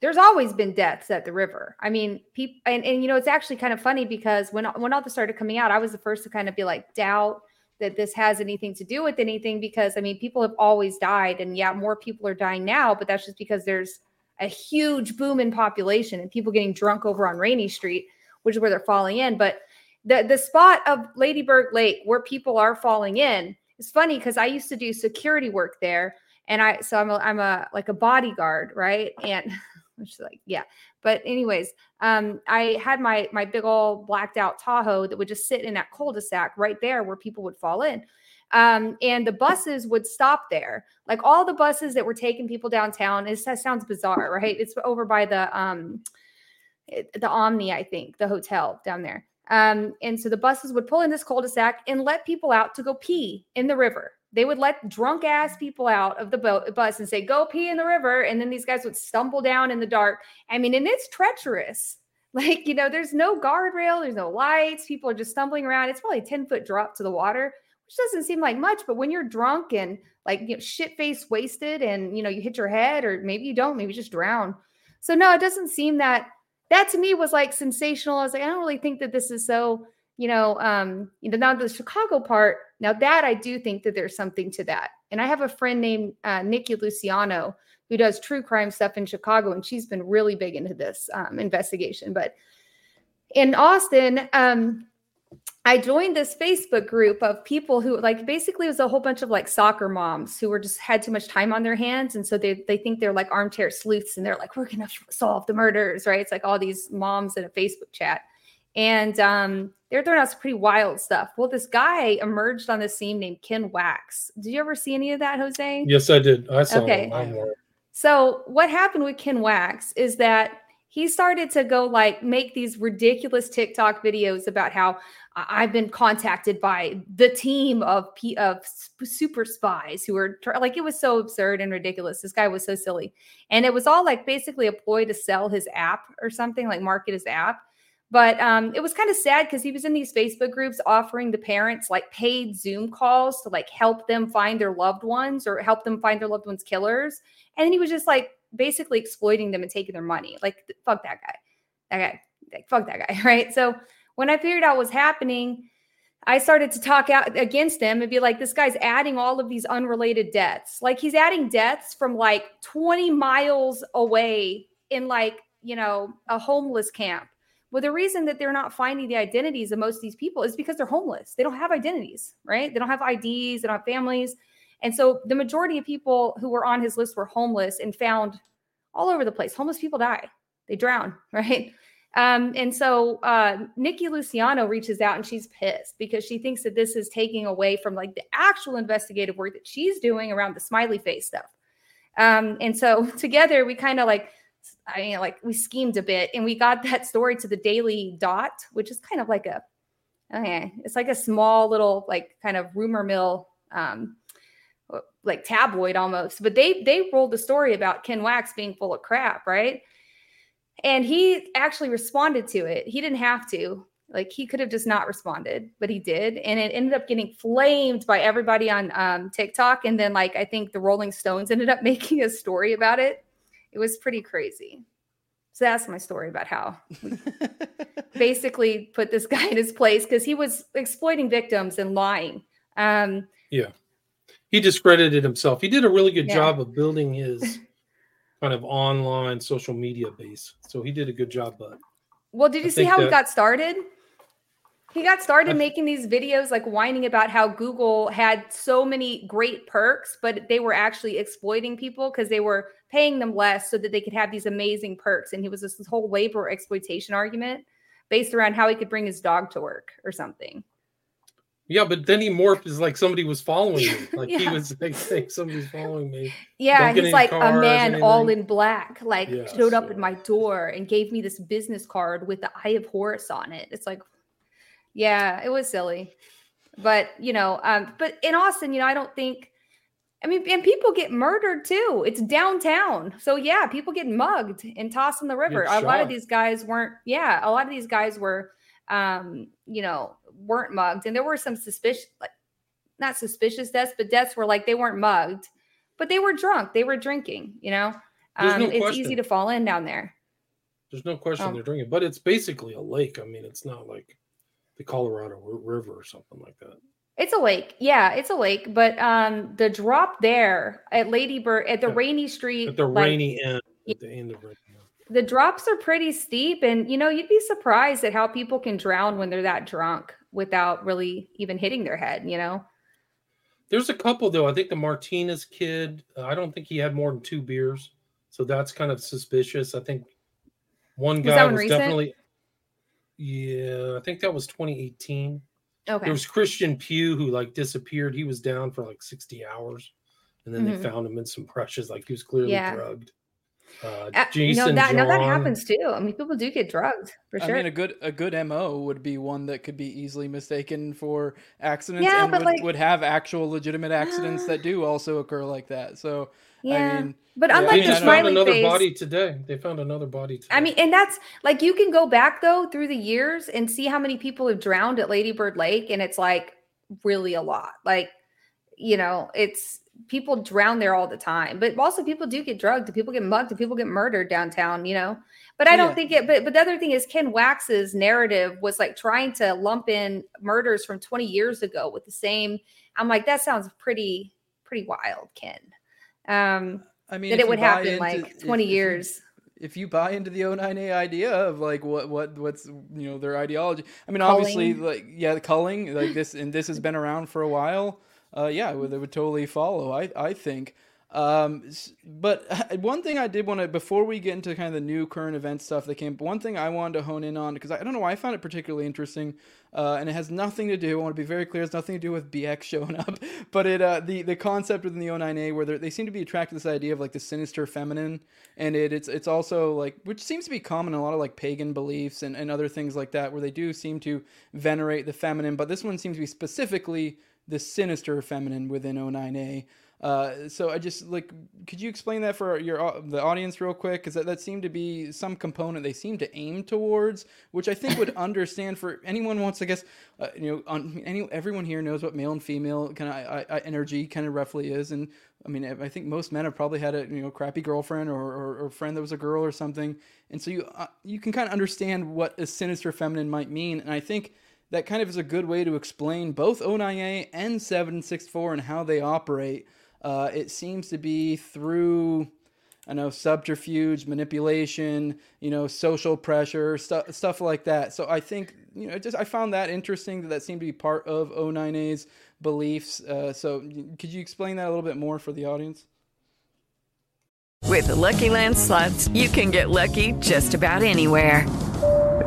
[SPEAKER 4] there's always been deaths at the river. I mean, people, and, and you know, it's actually kind of funny because when when all this started coming out, I was the first to kind of be like doubt that this has anything to do with anything because I mean, people have always died, and yeah, more people are dying now, but that's just because there's a huge boom in population and people getting drunk over on Rainey Street, which is where they're falling in. But the the spot of Lady Bird Lake where people are falling in is funny because I used to do security work there, and I so I'm a, I'm a like a bodyguard, right? And *laughs* which is like yeah. But anyways um i had my my big old blacked out tahoe that would just sit in that cul-de-sac right there where people would fall in. Um and the buses would stop there. Like all the buses that were taking people downtown it sounds bizarre right? It's over by the um the omni i think the hotel down there. Um and so the buses would pull in this cul-de-sac and let people out to go pee in the river they would let drunk ass people out of the boat bus and say go pee in the river and then these guys would stumble down in the dark. I mean and it's treacherous. *laughs* Like you know there's no guardrail there's no lights people are just stumbling around. It's probably a 10 foot drop to the water which doesn't seem like much but when you're drunk and like you know, shit faced wasted and you know you hit your head or maybe you don't maybe you just drown. So no it doesn't seem that that to me was like sensational. I was like i don't really think that this is so you know um you know now the chicago part now that i do think that there's something to that and i have a friend named uh, nikki luciano who does true crime stuff in chicago and she's been really big into this um, investigation but in austin um I joined this Facebook group of people who like basically it was a whole bunch of like soccer moms who were just had too much time on their hands. And so they they think they're like armchair sleuths and they're like, we're gonna solve the murders, right? It's like all these moms in a Facebook chat. And um, they're throwing out some pretty wild stuff. Well, this guy emerged on the scene named Ken Wax. Did you ever see any of that, Jose?
[SPEAKER 2] Yes, I did. I saw
[SPEAKER 4] Okay.
[SPEAKER 2] it.
[SPEAKER 4] So what happened with Ken Wax is that he started to go like make these ridiculous TikTok videos about how "I- I've been contacted by the team of P- of super spies who were like it was so absurd and ridiculous. This guy was so silly, and it was all like basically a ploy to sell his app or something, like market his app. But um, it was kind of sad because he was in these Facebook groups offering the parents like paid Zoom calls to like help them find their loved ones or help them find their loved ones' killers. And then he was just like basically exploiting them and taking their money. Like, fuck that guy. That guy. Like, fuck that guy. *laughs* Right. So when I figured out what was happening, I started to talk out against him and be like, this guy's adding all of these unrelated deaths. Like he's adding deaths from like 20 miles away in like, you know, a homeless camp. Well, the reason that they're not finding the identities of most of these people is because they're homeless. They don't have identities, right? They don't have IDs, they don't have families. And so the majority of people who were on his list were homeless and found all over the place. Homeless people die, they drown, *laughs* right? Um, and so uh, Nikki Luciano reaches out and she's pissed because she thinks that this is taking away from like the actual investigative work that she's doing around the smiley face stuff. Um, and so *laughs* together we kind of like, I mean, like we schemed a bit and we got *laughs* that story to the Daily Dot, which is kind of like a, okay, it's like a small little like kind of rumor mill um, like tabloid almost but they they rolled the story about ken wax being full of crap right? And he actually responded to it. He didn't have to. Like he could have just not responded but he did and it ended up getting flamed by everybody on um, tiktok and then like i think the rolling stones *laughs* ended up making a story about it it was pretty crazy so that's my story about how we *laughs* basically put this *laughs* guy in his place because he was exploiting victims and lying um
[SPEAKER 2] Yeah. He discredited himself. He did a really good
[SPEAKER 4] Yeah.
[SPEAKER 2] job of building his *laughs* kind of online social media base. So he did a good job, but
[SPEAKER 4] Well, did
[SPEAKER 2] I
[SPEAKER 4] you see
[SPEAKER 2] think
[SPEAKER 4] how he got started? He got started making these videos like whining about how Google had so many great perks, but they were actually exploiting people because they were paying them less so that they could have these amazing perks. And he was this, whole labor exploitation argument based around how he could bring his dog to work or something.
[SPEAKER 2] Yeah, but then he morphed as like somebody was following me. *laughs* Like he was like saying somebody's following me.
[SPEAKER 4] Yeah, he's like a man all in black, like
[SPEAKER 2] Yeah,
[SPEAKER 4] showed up
[SPEAKER 2] so-
[SPEAKER 4] at my door and gave me this business card with the Eye of Horus on it. It's like, yeah, it was silly. But, you know, um, but in Austin, you know, I don't think, I mean, and people get murdered too. It's downtown. So, yeah, people get mugged and tossed in the river. A lot of these guys weren't, yeah, a lot of these guys were, um, you know, weren't mugged. And there were some suspicious, like, not suspicious deaths, but deaths were like they weren't mugged, but they were drunk. They were drinking, you know. Um,
[SPEAKER 2] no
[SPEAKER 4] it's
[SPEAKER 2] question.
[SPEAKER 4] easy to fall in down there.
[SPEAKER 2] There's no question
[SPEAKER 4] Oh.
[SPEAKER 2] they're drinking, but it's basically a lake. I mean, it's not like the Colorado River or something like that.
[SPEAKER 4] It's a lake. Yeah, it's a lake. But um the drop there at Lady Bird at the
[SPEAKER 2] Yeah.
[SPEAKER 4] Rainey Street,
[SPEAKER 2] At the
[SPEAKER 4] like,
[SPEAKER 2] rainy end, at the end of it.
[SPEAKER 4] the drops are pretty steep. And you know, you'd be surprised at how people can drown when they're that drunk without really even hitting their head, you know?
[SPEAKER 2] There's a couple though. I think the Martinez kid. uh, I don't think he had more than two beers, so that's kind of suspicious. I think one guy
[SPEAKER 4] that
[SPEAKER 2] was, definitely. Yeah, I think that was 2018.
[SPEAKER 4] Okay.
[SPEAKER 2] There was Christian Pugh who like disappeared. He was down for like 60 hours, and then
[SPEAKER 4] Mhm.
[SPEAKER 2] they found him in some brushes, like he was clearly
[SPEAKER 4] Yeah.
[SPEAKER 2] drugged. Uh,
[SPEAKER 4] Uh,
[SPEAKER 2] Jason
[SPEAKER 4] know that no, that happens too. I mean, people do get drugged for sure.
[SPEAKER 1] I mean, a good a good mo would be one that could be easily mistaken for accidents
[SPEAKER 4] Yeah,
[SPEAKER 1] and
[SPEAKER 4] but,
[SPEAKER 1] would,
[SPEAKER 4] like-
[SPEAKER 1] would have actual legitimate accidents *sighs* that do also occur like that. So
[SPEAKER 4] yeah,
[SPEAKER 1] I mean,
[SPEAKER 4] but
[SPEAKER 1] yeah,
[SPEAKER 4] unlike
[SPEAKER 1] I
[SPEAKER 2] They
[SPEAKER 4] the
[SPEAKER 2] just found
[SPEAKER 4] smiley
[SPEAKER 2] another
[SPEAKER 4] face,
[SPEAKER 2] body today. They found another body today.
[SPEAKER 4] I mean, and that's like you can go back though through the years and see how many people have drowned at Lady Bird Lake, and it's like really a lot. Like, you know, it's people drown there all the time, but also people do get drugged, people get mugged, people get murdered downtown. You know, but I don't
[SPEAKER 1] Yeah.
[SPEAKER 4] think it. But but the other thing is Ken Wax's narrative was like trying to lump in murders from 20 years ago with the same. I'm like, that sounds pretty pretty wild, Ken. Um,
[SPEAKER 1] I mean,
[SPEAKER 4] that it would happen
[SPEAKER 1] into-
[SPEAKER 4] like
[SPEAKER 1] if-
[SPEAKER 4] 20
[SPEAKER 1] if you-
[SPEAKER 4] years.
[SPEAKER 1] if you buy into the O9A idea of like what what what's you know their ideology, I mean obviously like yeah the culling like this and this has been around for a while. Uh, yeah, it would, totally follow. I I think. Um, but *laughs* one thing I did want to before we get into kind of the new current event stuff that came, one thing I wanted to hone in on because I, I don't know why I found it particularly interesting, uh, and it has nothing to do. I want to be very clear. It's nothing to do with BX showing up, *laughs* but it uh, the the concept within the O9A where they seem to be attracted to this idea of like the sinister feminine, and it it's it's also like which seems to be common in a lot of like pagan beliefs and, and other things like that where they do seem to venerate the feminine, but this one seems to be specifically the sinister feminine within O9A. Uh, so I just like, could you explain that for your the audience real quick? Because that, that seemed to be some component they seem to aim towards, which I think would *laughs* understand for anyone wants. I guess uh, you know, on, any everyone here knows what male and female kind of I, I, energy kind of roughly is, and I mean I think most men have probably had a you know crappy girlfriend or, or, or friend that was a girl or something, and so you uh, you can kind of understand what a sinister feminine might mean, and I think that kind of is a good way to explain both O9A and 764 and how they operate. Uh, it seems to be through, I know, subterfuge, manipulation, you know, social pressure, stuff stuff like that. So I think, you know, just I found that interesting that that seemed to be part of O9A's beliefs. Uh, so could you explain that a little bit more for the audience?
[SPEAKER 3] With the Lucky Land slots, you can get lucky just about anywhere.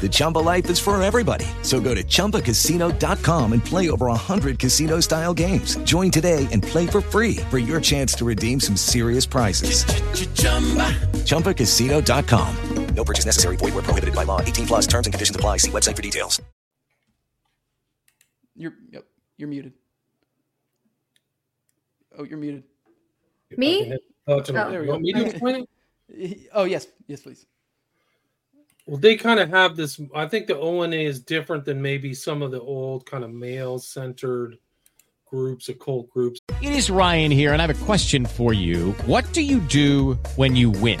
[SPEAKER 5] The Chumba life is for everybody. So go to ChumbaCasino.com and play over 100 casino style games. Join today and play for free for your chance to redeem some serious prizes. Chumba. ChumbaCasino.com.
[SPEAKER 6] No purchase necessary. Void where prohibited by law. 18 plus terms and conditions apply. See website for details.
[SPEAKER 1] You're yep, you're muted. Oh, you're muted.
[SPEAKER 4] Me?
[SPEAKER 2] can hit the button.
[SPEAKER 4] Oh.
[SPEAKER 1] There we
[SPEAKER 2] want me to
[SPEAKER 1] go.
[SPEAKER 2] explain? *laughs*
[SPEAKER 1] Oh yes, yes, please.
[SPEAKER 2] Well, they kind of have this. I think the ONA is different than maybe some of the old kind of male centered groups, occult groups.
[SPEAKER 7] It is Ryan here, and I have a question for you. What do you do when you win?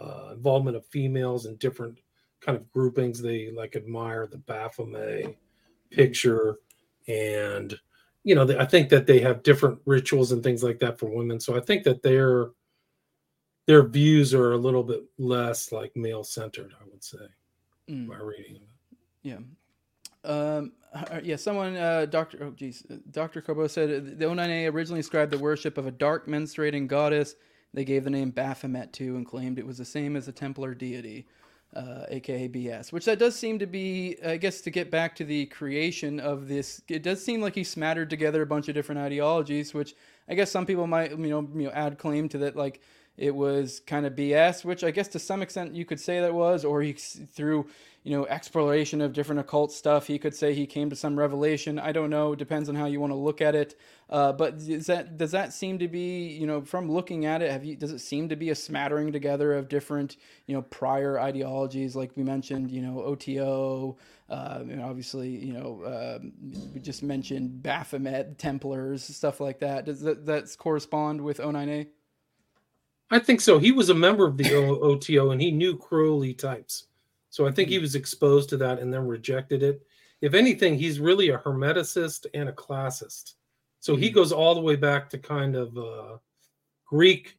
[SPEAKER 2] uh, involvement of females in different kind of groupings. They like admire the Baphomet picture, and you know, they, I think that they have different rituals and things like that for women. So I think that their their views are a little bit less like male centered. I would say
[SPEAKER 1] Mm.
[SPEAKER 2] by reading it.
[SPEAKER 1] Yeah. Um, uh, yeah, someone, uh, Dr. Oh, geez. uh, Dr. Corbo said uh, the O9A originally described the worship of a dark menstruating goddess they gave the name Baphomet to and claimed it was the same as a Templar deity, uh, aka BS. Which that does seem to be, I guess, to get back to the creation of this, it does seem like he smattered together a bunch of different ideologies, which I guess some people might, you know, you know add claim to that, like, it was kind of BS, which I guess to some extent you could say that was, or he through you know exploration of different occult stuff, he could say he came to some revelation. I don't know, depends on how you want to look at it. Uh, but is that does that seem to be you know from looking at it, have you does it seem to be a smattering together of different you know prior ideologies like we mentioned, you know OTO, uh, and obviously you know um we just mentioned Baphomet, Templars, stuff like that. Does that that's correspond with O9A?
[SPEAKER 2] I think so. He was a member of the OTO and he knew Crowley types. So I think he was exposed to that and then rejected it. If anything, he's really a hermeticist and a classist. So he goes all the way back to kind of uh, Greek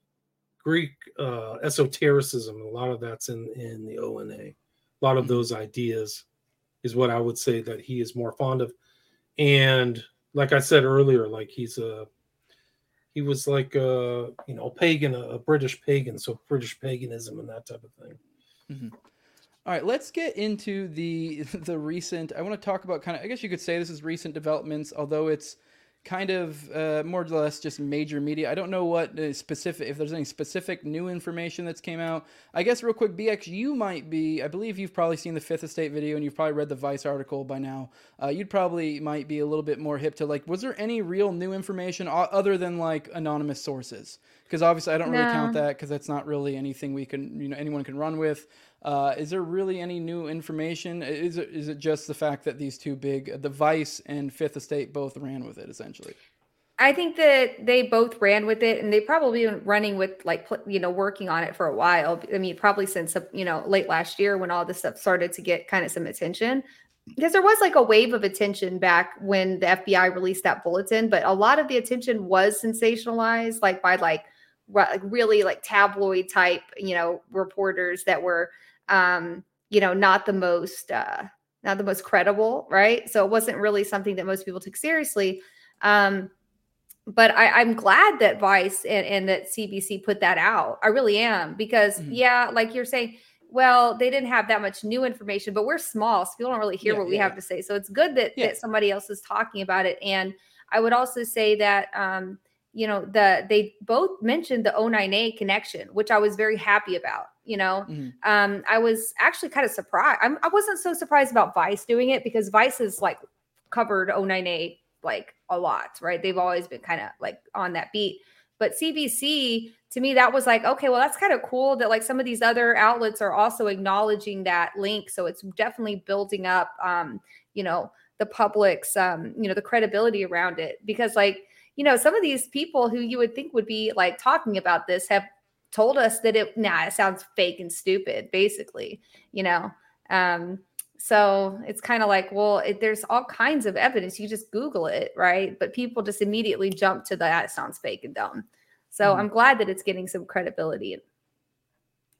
[SPEAKER 2] Greek uh, esotericism. A lot of that's in in the ONA. A A lot of those ideas is what I would say that he is more fond of. And like I said earlier, like he's a he was like a you know a pagan, a, a British pagan, so British paganism and that type of thing.
[SPEAKER 1] Mhm. All right, let's get into the *laughs* the recent. I want to talk about kind of. I guess you could say this is recent developments, although it's kind of uh, more or less just major media. I don't know what specific if there's any specific new information that's came out. I guess real quick, BX, you might be. I believe you've probably seen the Fifth Estate video and you've probably read the Vice article by now. Uh, you'd probably might be a little bit more hip to like. Was there any real new information other than like anonymous sources? Because obviously I don't really count that because that's not really anything we can you know anyone can run with. Uh, is there really any new information? Is it is it just the fact that these two big, the Vice and Fifth Estate, both ran with it essentially?
[SPEAKER 4] I think that they both ran with it, and they probably been running with like you know working on it for a while. I mean, probably since you know late last year when all this stuff started to get kind of some attention. Because there was like a wave of attention back when the FBI released that bulletin, but a lot of the attention was sensationalized, like by like, really like tabloid type, you know, reporters that were, um, you know, not the most uh, not the most credible, right? So it wasn't really something that most people took seriously. Um, but I, I'm glad that Vice and, and that CBC put that out. I really am because
[SPEAKER 1] Mhm.
[SPEAKER 4] yeah, like you're saying, well, they didn't have that much new information, but we're small, so people don't really hear
[SPEAKER 1] Yeah,
[SPEAKER 4] what we have
[SPEAKER 1] yeah.
[SPEAKER 4] to say. So it's good that
[SPEAKER 1] Yeah.
[SPEAKER 4] that somebody else is talking about it. And I would also say that um, you know, the they both mentioned the O9A connection, which I was very happy about. You know,
[SPEAKER 1] Mhm.
[SPEAKER 4] um, I was actually kind of surprised. I'm, I wasn't so surprised about Vice doing it because Vice is like covered O9A like a lot, right? They've always been kind of like on that beat. But CBC, to me, that was like, okay, well, that's kind of cool that like some of these other outlets are also acknowledging that link. So it's definitely building up, um, you know, the public's, um, you know, the credibility around it because like, you know, some of these people who you would think would be like talking about this have told us that it, nah, it sounds fake and stupid, basically, you know. Um, so it's kind of like, well, it, there's all kinds of evidence. You just Google it, right? But people just immediately jump to that. It sounds fake and dumb. So
[SPEAKER 1] Mhm.
[SPEAKER 4] I'm glad that it's getting some credibility.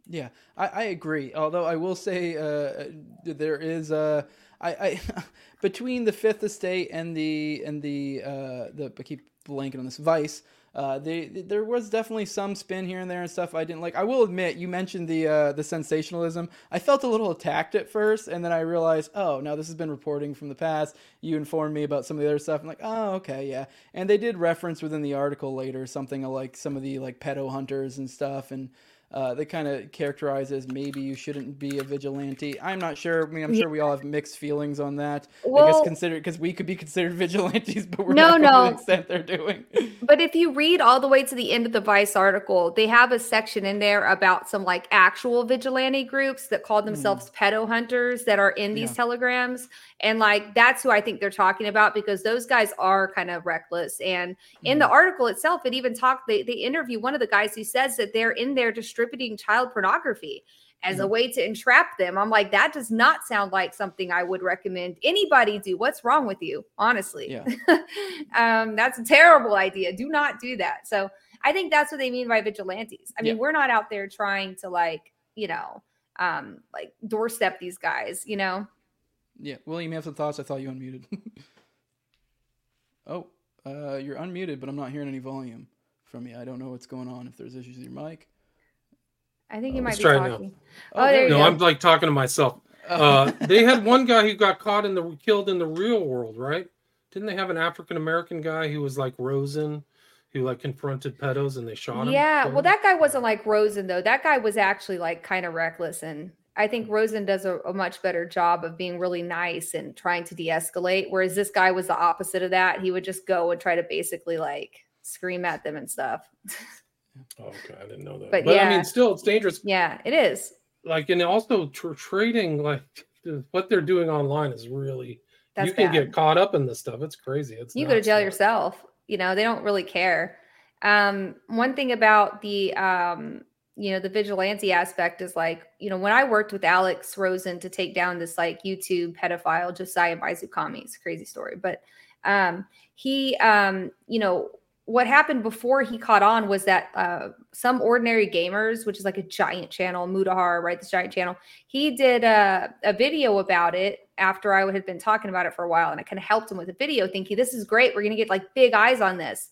[SPEAKER 1] Yeah, I, I agree. Although I will say uh, there is uh, I, I *laughs* between the Fifth Estate and the and the uh, the I keep blanking on this Vice. Uh, they, there was definitely some spin here and there and stuff I didn't like. I will admit, you mentioned the uh, the sensationalism. I felt a little attacked at first, and then I realized, oh, now this has been reporting from the past. You informed me about some of the other stuff. I'm like, oh, okay, yeah. And they did reference within the article later something like some of the like pedo hunters and stuff, and uh, they kind of characterize as maybe you shouldn't be a vigilante. I'm not sure. I mean, I'm sure we all have mixed feelings on that.
[SPEAKER 4] Well,
[SPEAKER 1] I guess consider because we could be considered *laughs* vigilantes, but we're
[SPEAKER 4] No,
[SPEAKER 1] not
[SPEAKER 4] no.
[SPEAKER 1] to the extent they're doing. *laughs*
[SPEAKER 4] But if you read all the way to the end of the Vice article, they have a section in there about some like actual vigilante groups that call themselves pedo hunters that are in these
[SPEAKER 8] Yeah.
[SPEAKER 4] telegrams. And like that's who I think they're talking about because those guys are kind of reckless. And in the article itself, it even talked, they, they interview one of the guys who says that they're in there distributing child pornography as a way to entrap them. I'm like, that does not sound like something I would recommend anybody do. What's wrong with you? Honestly.
[SPEAKER 1] Yeah. *laughs*
[SPEAKER 4] um, that's a terrible idea. Do not do that. So I think that's what they mean by vigilantes. I mean,
[SPEAKER 1] Yeah.
[SPEAKER 4] we're not out there trying to like, you know, um, like doorstep these guys, you know?
[SPEAKER 1] Yeah, William, you have some thoughts? I thought you unmuted. *laughs* oh, uh, you're unmuted, but I'm not hearing any volume from you. I don't know what's going on. If there's issues with your mic.
[SPEAKER 4] I think you might
[SPEAKER 2] Let's
[SPEAKER 4] be
[SPEAKER 2] try it now.
[SPEAKER 4] talking. Oh, there you
[SPEAKER 2] no,
[SPEAKER 4] go.
[SPEAKER 2] I'm like talking to myself. Uh, they had *laughs* one guy who got caught in the killed in the real world, right? Didn't they have an African American guy who was like Rosen, who like confronted pedos and they shot him?
[SPEAKER 4] Yeah, well,
[SPEAKER 2] him?
[SPEAKER 4] that guy wasn't like Rosen though. That guy was actually like kind of reckless, and I think Rosen does a, a much better job of being really nice and trying to de-escalate. Whereas this guy was the opposite of that. He would just go and try to basically like scream at them and stuff. *laughs*
[SPEAKER 2] Oh, okay, I didn't know that.
[SPEAKER 4] But
[SPEAKER 2] But, I mean, still, it's dangerous.
[SPEAKER 4] Yeah, it is.
[SPEAKER 2] Like, and also tr- trading, like *laughs* what they're doing online is really.
[SPEAKER 4] That's
[SPEAKER 2] you can
[SPEAKER 4] bad.
[SPEAKER 2] get caught up in this stuff. It's crazy. It's
[SPEAKER 4] you go to jail yourself. You know, they don't really care. Um, one thing about the um, you know, the vigilante aspect is like, you know, when I worked with Alex Rosen to take down this like YouTube pedophile Josiah Baizukami, it's a crazy story, but um he um, you know, what happened before he caught on was that uh, some ordinary gamers, which is like a giant channel, Mutahar, right? This giant channel, he did a, a video about it after I had been talking about it for a while, and I kind of helped him with a video, thinking this is great. We're gonna get like big eyes on this.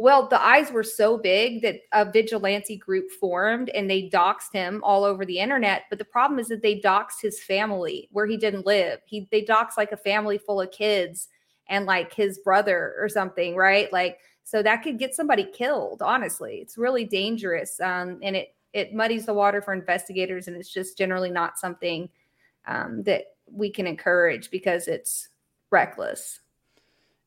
[SPEAKER 4] Well, the eyes were so big that a vigilante group formed and they doxed him all over the internet. But the problem is that they doxed his family where he didn't live. He they doxed like a family full of kids and like his brother or something, right? Like so that could get somebody killed. Honestly, it's really dangerous, um, and it it muddies the water for investigators, and it's just generally not something um, that we can encourage because it's reckless.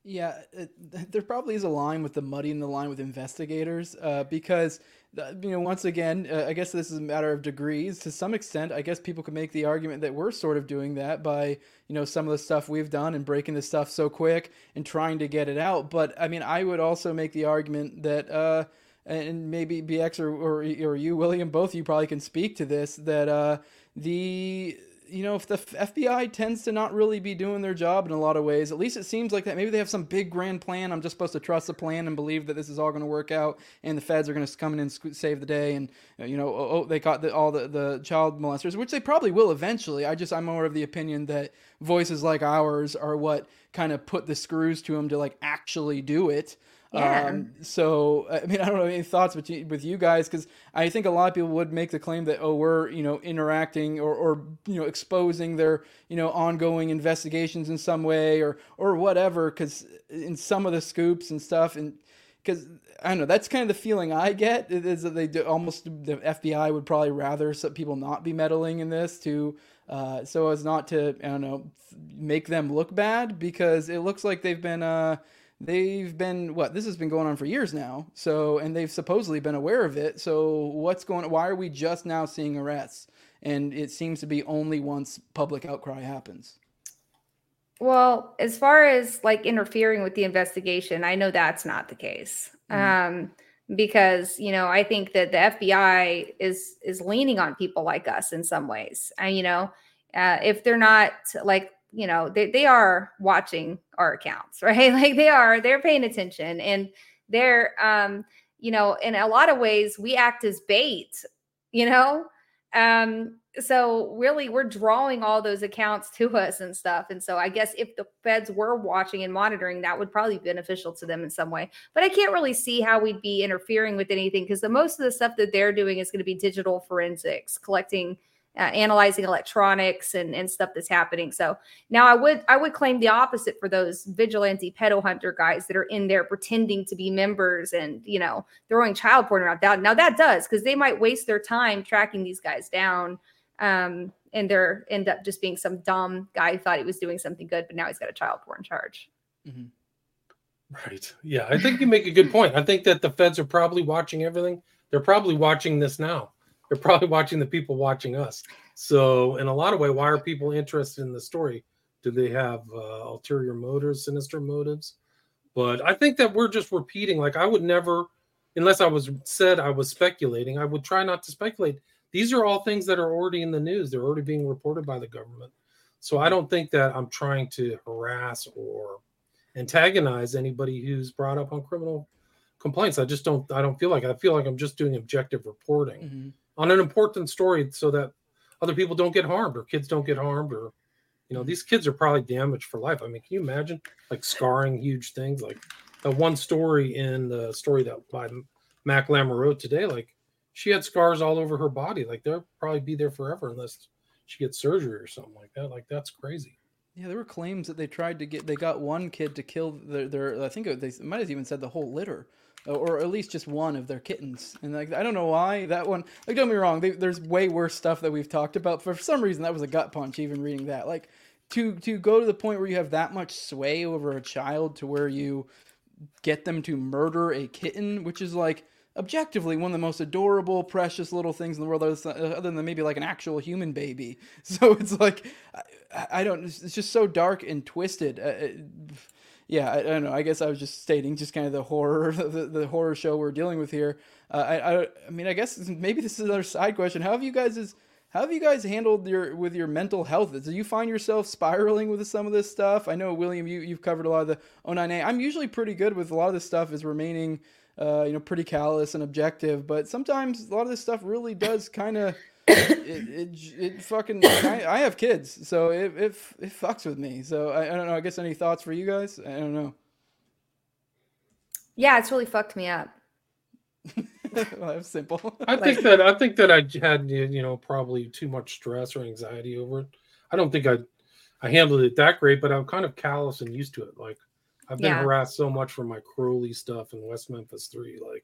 [SPEAKER 1] Yeah, it, *laughs* there probably is a line with the muddying the line with investigators uh, because, you know, once again, uh, I guess this is a matter of degrees. To some extent, I guess people could make the argument that we're sort of doing that by, you know, some of the stuff we've done and breaking the stuff so quick and trying to get it out. But I mean, I would also make the argument that, uh, and maybe BX or, or or you, William, both of you probably can speak to this. That uh, the you know, if the FBI tends to not really be doing their job in a lot of ways, at least it seems like that. Maybe they have some big grand plan. I'm just supposed to trust the plan and believe that this is all going to work out, and the feds are going to come in and save the day. And uh, you know, oh, oh, they caught the, all the, the child molesters, which they probably will eventually. I just I'm more of the opinion that voices like ours are what kind of put the screws to them to like actually do it.
[SPEAKER 4] Yeah.
[SPEAKER 1] Um, so I mean, I don't know any thoughts with you, with you guys because I think a lot of people would make the claim that oh we're you know interacting or, or you know exposing their you know ongoing investigations in some way or or whatever because in some of the scoops and stuff and because I don't know that's kind of the feeling I get is that they do almost the FBI would probably rather some people not be meddling in this to uh, so as not to I don't know make them look bad because it looks like they've been uh they've been what this has been going on for years now so and they've supposedly been aware of it so what's going why are we just now seeing arrests and it seems to be only once public outcry happens
[SPEAKER 4] Well, as far as like interfering with the investigation, I know that's not the case. Um, because you know, I think that the FBI is is leaning on people like us in some ways. And you know, uh, if they're not like you know, they they are watching our accounts, *laughs* right? Like they are, they're paying attention, and they're um, you know, in a lot of ways, we act as bait. You know, Um, so really we're drawing all those accounts to us and stuff. And so I guess if the feds were watching and monitoring, that would probably be beneficial to them in some way. But I can't really see how we'd be interfering with anything because the most of the stuff that they're doing is going to be digital forensics, collecting uh, analyzing electronics and, and stuff that's happening. So now I would I would claim the opposite for those vigilante pedo hunter guys that are in there pretending to be members and you know throwing child porn around. That now that does because they might waste their time tracking these guys down. Um, and they're end up just being some dumb guy who thought he was doing something good, but now he's got a child porn charge.
[SPEAKER 1] Mm-hmm.
[SPEAKER 2] Right. Yeah, I think you make a good point. I think that the feds are probably watching everything. They're probably watching this now they're probably watching the people watching us. So, in a lot of way, why are people interested in the story? Do they have uh, ulterior motives, sinister motives? But I think that we're just repeating. Like I would never, unless I was said I was speculating, I would try not to speculate. These are all things that are already in the news. They're already being reported by the government. So I don't think that I'm trying to harass or antagonize anybody who's brought up on criminal complaints. I just don't. I don't feel like I feel like I'm just doing objective reporting. Mm-hmm on an important story so that other people don't get harmed or kids don't get harmed or you know these kids are probably damaged for life i mean can you imagine like scarring huge things like that one story in the story that by mac lammer wrote today like she had scars all over her body like they'll probably be there forever unless she gets surgery or something like that like that's crazy
[SPEAKER 1] yeah, there were claims that they tried to get. They got one kid to kill their. their I think they might have even said the whole litter or at least just one of their kittens. And like I don't know why that one. Like don't me wrong, they, there's way worse stuff that we've talked about. For some reason, that was a gut punch. Even reading that, like to to go to the point where you have that much sway over a child to where you get them to murder a kitten, which is like objectively one of the most adorable, precious little things in the world, other than maybe like an actual human baby. *laughs* So it's like I, I don't. It's just so dark and twisted. Uh, yeah, I, I, don't know. I guess I was just stating just kind of the horror, the, the horror show we're dealing with here. Uh, I, I, I mean, I guess maybe this is another side question. How have you guys is how have you guys handled your with your mental health? Do you find yourself spiraling with some of this stuff? I know William, you you've covered a lot of the O9A. I'm usually pretty good with a lot of this stuff is remaining, uh, you know, pretty callous and objective. But sometimes a lot of this stuff really does kind of it, it, it fucking I, I, have kids so it, it it fucks with me. So I, I don't know i guess any thoughts for you guys? I don't know.
[SPEAKER 4] Yeah it's really fucked me up. *laughs*
[SPEAKER 1] Well, that's simple.
[SPEAKER 2] I think that i think that i had you know probably too much stress or anxiety over it. I don't think i i handled it that great but i'm kind of callous and used to it. Like i've been yeah. harassed so much for my crowley stuff in west memphis 3 like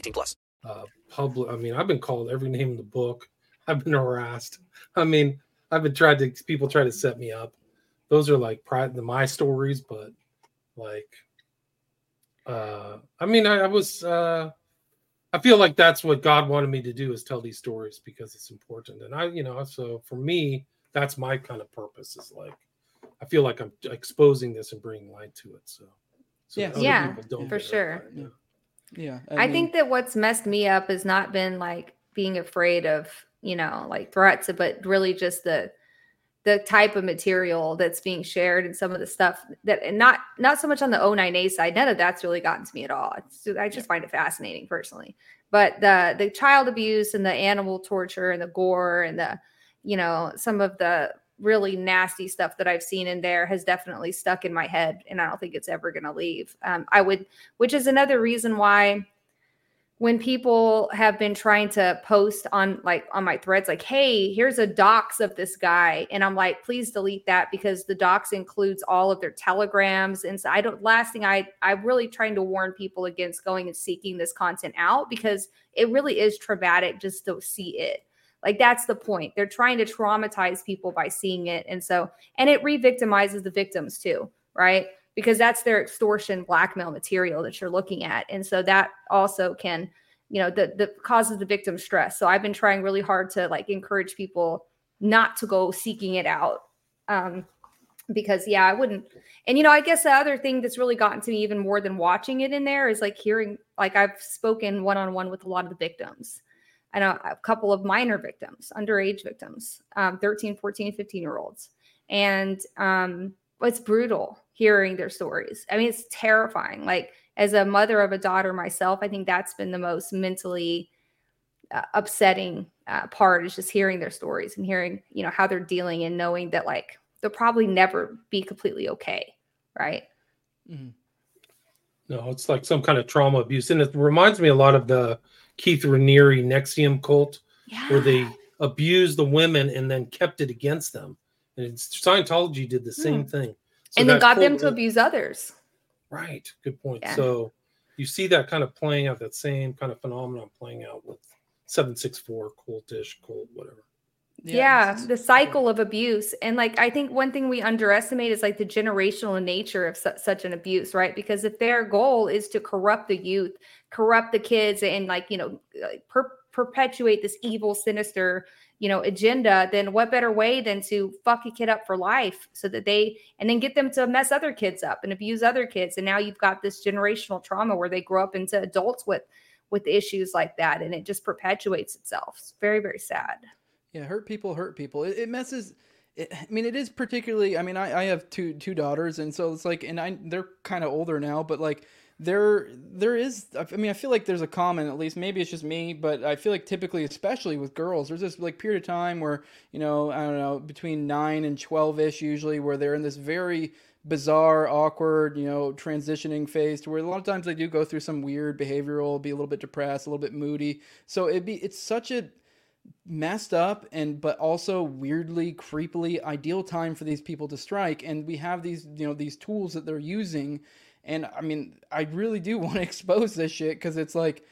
[SPEAKER 6] 18 plus.
[SPEAKER 2] Uh, public, I mean, I've been called every name in the book. I've been harassed. I mean, I've been tried to, people try to set me up. Those are like pride, the my stories, but like, uh, I mean, I, I was, uh, I feel like that's what God wanted me to do is tell these stories because it's important. And I, you know, so for me, that's my kind of purpose is like, I feel like I'm exposing this and bringing light to it. So, so
[SPEAKER 4] yeah, yeah, for sure.
[SPEAKER 1] Yeah. Yeah.
[SPEAKER 4] I, I mean, think that what's messed me up has not been like being afraid of, you know, like threats, but really just the, the type of material that's being shared and some of the stuff that and not not so much on the O9A side. None of that's really gotten to me at all. It's, I just find it fascinating personally. But the the child abuse and the animal torture and the gore and the you know some of the really nasty stuff that I've seen in there has definitely stuck in my head, and I don't think it's ever going to leave. Um, I would, which is another reason why when people have been trying to post on like on my threads like hey here's a docs of this guy and i'm like please delete that because the docs includes all of their telegrams and so i don't last thing i i'm really trying to warn people against going and seeking this content out because it really is traumatic just to see it like that's the point. They're trying to traumatize people by seeing it and so and it re-victimizes the victims too right? Because that's their extortion blackmail material that you're looking at and so that also can you know the the causes the victim stress. So i've been trying really hard to like encourage people not to go seeking it out um because yeah i wouldn't and you know i guess the other thing that's really gotten to me even more than watching it in there is like hearing like i've spoken one-on-one with a lot of the victims i know a couple of minor victims underage victims um, 13 14 15 year olds and um it's brutal hearing their stories. I mean it's terrifying. Like as a mother of a daughter myself i think that's been the most mentally uh, upsetting uh, part is just hearing their stories and hearing you know how they're dealing and knowing that like they'll probably never be completely okay right?
[SPEAKER 1] Mm-hmm.
[SPEAKER 2] No, it's like some kind of trauma abuse, and it reminds me a lot of the Keith Raniere NXIVM cult, where they abused the women and then kept it against them. And Scientology did the same
[SPEAKER 4] Hmm.
[SPEAKER 2] thing, So
[SPEAKER 4] and then got them to abuse others
[SPEAKER 2] Right, good point.
[SPEAKER 4] Yeah.
[SPEAKER 2] So you see that kind of playing out, that same kind of phenomenon playing out with seven six four cultish cult, whatever.
[SPEAKER 4] Yeah, the cycle of abuse. And like i think one thing we underestimate is like the generational nature of su- such an abuse right? Because if their goal is to corrupt the youth corrupt the kids and like you know per- perpetuate this evil sinister you know agenda then what better way than to fuck a kid up for life so that they and then get them to mess other kids up and abuse other kids. And now you've got this generational trauma where they grow up into adults with with issues like that and it just perpetuates itself. It's very very sad
[SPEAKER 1] Yeah, hurt people hurt people. It, it messes. It, I mean, it is particularly. I mean, I, I have two two daughters, and so it's like, and I they're kind of older now, but like there there is. I mean, I feel like there's a common. At least maybe it's just me, but I feel like typically, especially with girls, there's this like period of time where you know I don't know between nine and twelve ish usually, where they're in this very bizarre, awkward, you know, transitioning phase to where a lot of times they do go through some weird behavioral, be a little bit depressed, a little bit moody. So it'd be it's such a messed up and but also weirdly creepily ideal time for these people to strike and we have these you know these tools that they're using and i mean i really do *laughs* want to expose this shit because it's like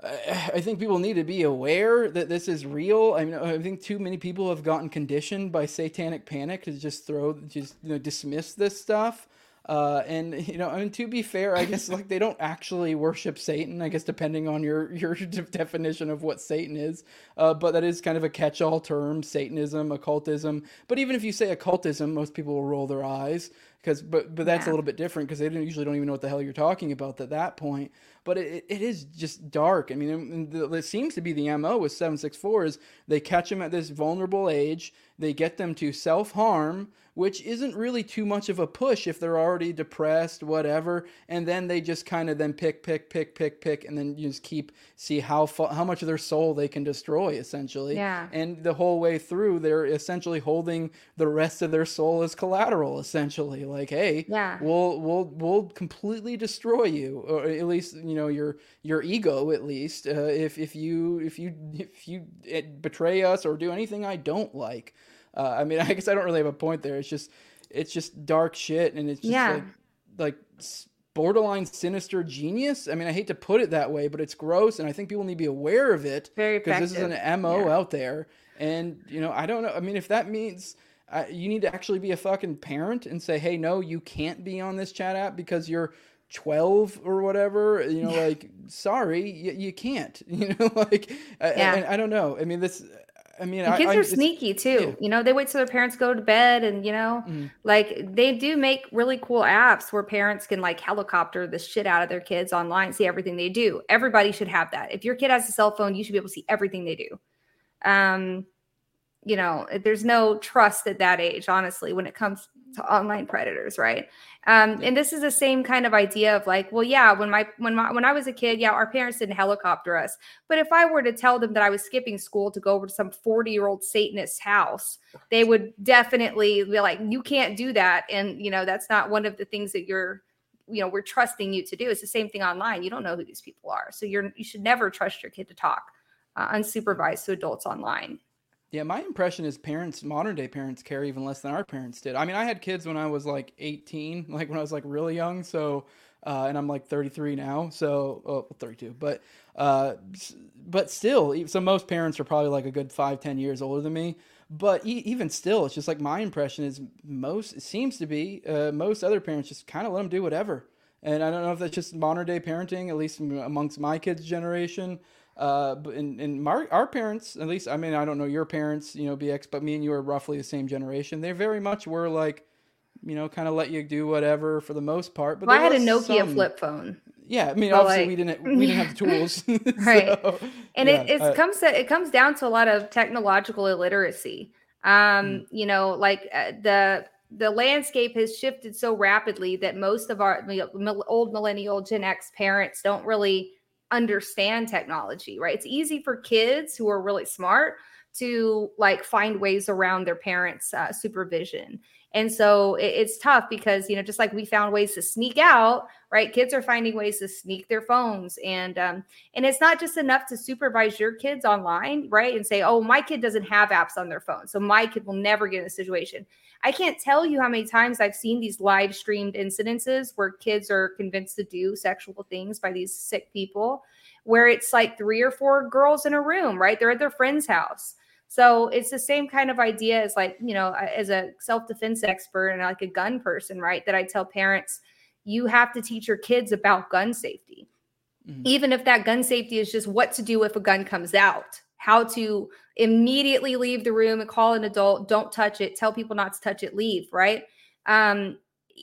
[SPEAKER 1] I think people need to be aware that this is real. I mean, I think too many people have gotten conditioned by satanic panic to just throw, just you know, dismiss this stuff. Uh, and *laughs* you know, I mean, to be fair, I guess like they don't actually worship Satan. I guess depending on your *laughs* your de- definition of what Satan is, uh, but that is kind of a catch-all term: Satanism, occultism. But even if you say occultism, most people will roll their eyes because, but but that's a little bit different because they don't, usually don't even know what the hell you're talking about at that point. But it, it is just dark. I mean, and the, it seems to be the mo with seven six four is they catch them at this vulnerable age. They get them to self harm, which isn't really too much of a push if they're already depressed, whatever. And then they just kind of then pick, pick, pick, pick, pick, and then you just keep see how how much of their soul they can destroy essentially.
[SPEAKER 4] Yeah.
[SPEAKER 1] And the whole way through, they're essentially holding the rest of their soul as collateral. Essentially, like, hey,
[SPEAKER 4] Yeah.
[SPEAKER 1] we'll we'll we'll completely destroy you, or at least you know your your ego at least. Uh, if if you if you if you eh, betray us or do anything I don't like. Uh, I mean, *laughs* I guess I don't really have a point there. It's just it's just dark shit, and it's just
[SPEAKER 4] Yeah.
[SPEAKER 1] like like borderline sinister genius. I mean, I hate to put it that way, but it's gross, and I think people need to be aware of it because this is an mo
[SPEAKER 4] Yeah.
[SPEAKER 1] out there. And you know, I don't know. I mean, if that means uh, you need to actually be a fucking parent and say, "Hey, no, you can't be on this chat app because you're 12 or whatever." You know, like, sorry, you, you can't. *laughs* You know, like, I,
[SPEAKER 4] Yeah.
[SPEAKER 1] I, I don't know. I mean, this. I mean,
[SPEAKER 4] kids
[SPEAKER 1] I,
[SPEAKER 4] are sneaky too. You know, they wait till their parents go to bed and, you know,
[SPEAKER 1] Mhm.
[SPEAKER 4] like they do make really cool apps where parents can like helicopter the shit out of their kids online, see everything they do. Everybody should have that. If your kid has a cell phone, you should be able to see everything they do. Um, you know, there's no trust at that age, honestly, when it comes to online predators, right? Um, and this is the same kind of idea of like, well, yeah, when my when my when I was a kid, yeah, our parents didn't helicopter us. But if I were to tell them that I was skipping school to go over to some 40-year-old Satanist's house, they would definitely be like, you can't do that. And you know, that's not one of the things that you're you know, we're trusting you to do. It's the same thing online. You don't know who these people are. So you're you should never trust your kid to talk uh, unsupervised to adults online.
[SPEAKER 1] Yeah, my impression is parents, modern day parents, care even less than our parents did. I mean, I had kids when I was like 18, *laughs* like when I was like really young. So, uh, and I'm like 33 now. So, oh, 32. But, uh, but still, so most parents are probably like a good five, 10 years older than me. But e- even still, it's just like my impression is most, it seems to be, uh, most other parents just kind of let them do whatever. and I don't know if that's just modern day parenting, at least amongst my kids' generation. Uh, but in, in my, our parents, at least, I mean, I don't know your parents, you know, BX, but me and you are roughly the same generation. They very much were like, you know, kind of let you do whatever for the most part. But
[SPEAKER 4] well, I had a Nokia
[SPEAKER 1] some,
[SPEAKER 4] flip phone.
[SPEAKER 1] Yeah, I mean, but obviously like, we didn't we didn't have the *laughs* tools, *laughs*
[SPEAKER 4] right? so, and yeah, it, it comes to, it comes down to a lot of technological illiteracy. Um, mm. you know, like uh, the the landscape has shifted so rapidly that most of our old millennial Gen X parents don't really understand technology, right? It's easy for kids who are really smart to like find ways around their parents' uh, supervision. And so it, it's tough because, you know, just like we found ways to sneak out, right? Kids are finding ways to sneak their phones. And um, and it's not just enough to supervise your kids online, right? And say, oh, my kid doesn't have apps on their phone. So my kid will never get in a situation. I can't tell you how many times I've seen these live streamed incidences where kids are convinced to do sexual things by these sick people, where it's like three or four girls in a room, right? They're at their friend's house so it's the same kind of idea as like, you know, as a self-defense expert and like a gun person, right? That I tell parents, you have to teach your kids about gun safety. Mm-hmm. Even if that gun safety is just what to do if a gun comes out, how to immediately leave the room and call an adult, don't touch it, tell people not to touch it, leave, right? Um,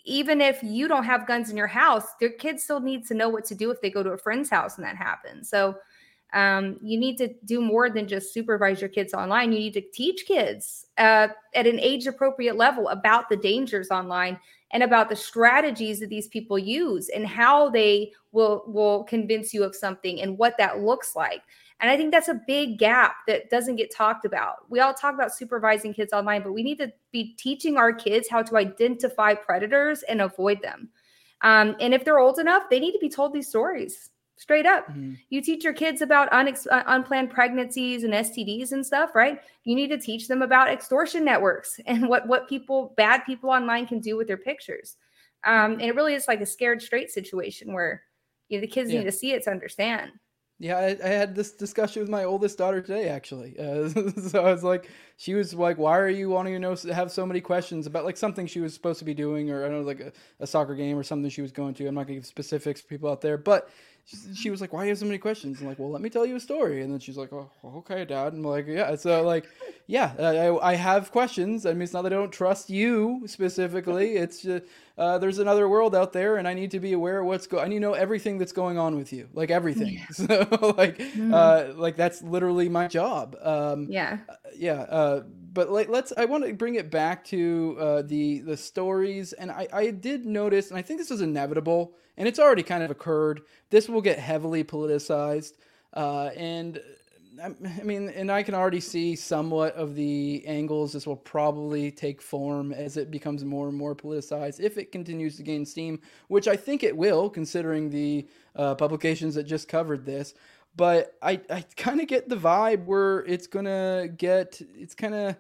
[SPEAKER 4] even if you don't have guns in your house, their kids still need to know what to do if they go to a friend's house and that happens. So um, you need to do more than just supervise your kids online. You need to teach kids uh, at an age appropriate level about the dangers online and about the strategies that these people use and how they will will convince you of something and what that looks like. And I think that's a big gap that doesn't get talked about. We all talk about supervising kids online, but we need to be teaching our kids how to identify predators and avoid them. Um, and if they're old enough, they need to be told these stories straight up. Mm-hmm. You teach your kids about unex- uh, unplanned pregnancies and STDs and stuff, right? You need to teach them about extortion networks *laughs* and what what people bad people online can do with their pictures. Um, and it really is like a scared straight situation where you know, the kids yeah. need to see it to understand.
[SPEAKER 1] Yeah, I, I, had this discussion with my oldest daughter today, actually. Uh, *laughs* so I was like, she was like, "Why are you wanting to know have so many questions about like something she was supposed to be doing, or I don't know, like a, a soccer game or something she was going to? I'm not gonna give specifics for people out there, but she was like, "Why do you have so many questions?" I'm like, "Well, let me tell you a story." And then she's like, "Oh, okay, Dad." And I'm like, "Yeah." So like, yeah, I, I have questions. I mean, it's not that I don't trust you specifically. It's just uh, there's another world out there, and I need to be aware of what's going. I need to know everything that's going on with you, like everything. Yeah. *laughs* So like, mm-hmm. uh, like that's literally my job. Um,
[SPEAKER 4] yeah,
[SPEAKER 1] uh, yeah. Uh, but like, let's. I want to bring it back to uh, the the stories, and I I did notice, and I think this is inevitable and it's already kind of occurred. This will get heavily politicized, uh, and I mean, and I can already see somewhat of the angles this will probably take form as it becomes more and more politicized if it continues to gain steam, which I think it will, considering the uh, publications that just covered this. But I, I kind of get the vibe where it's gonna get, it's kind of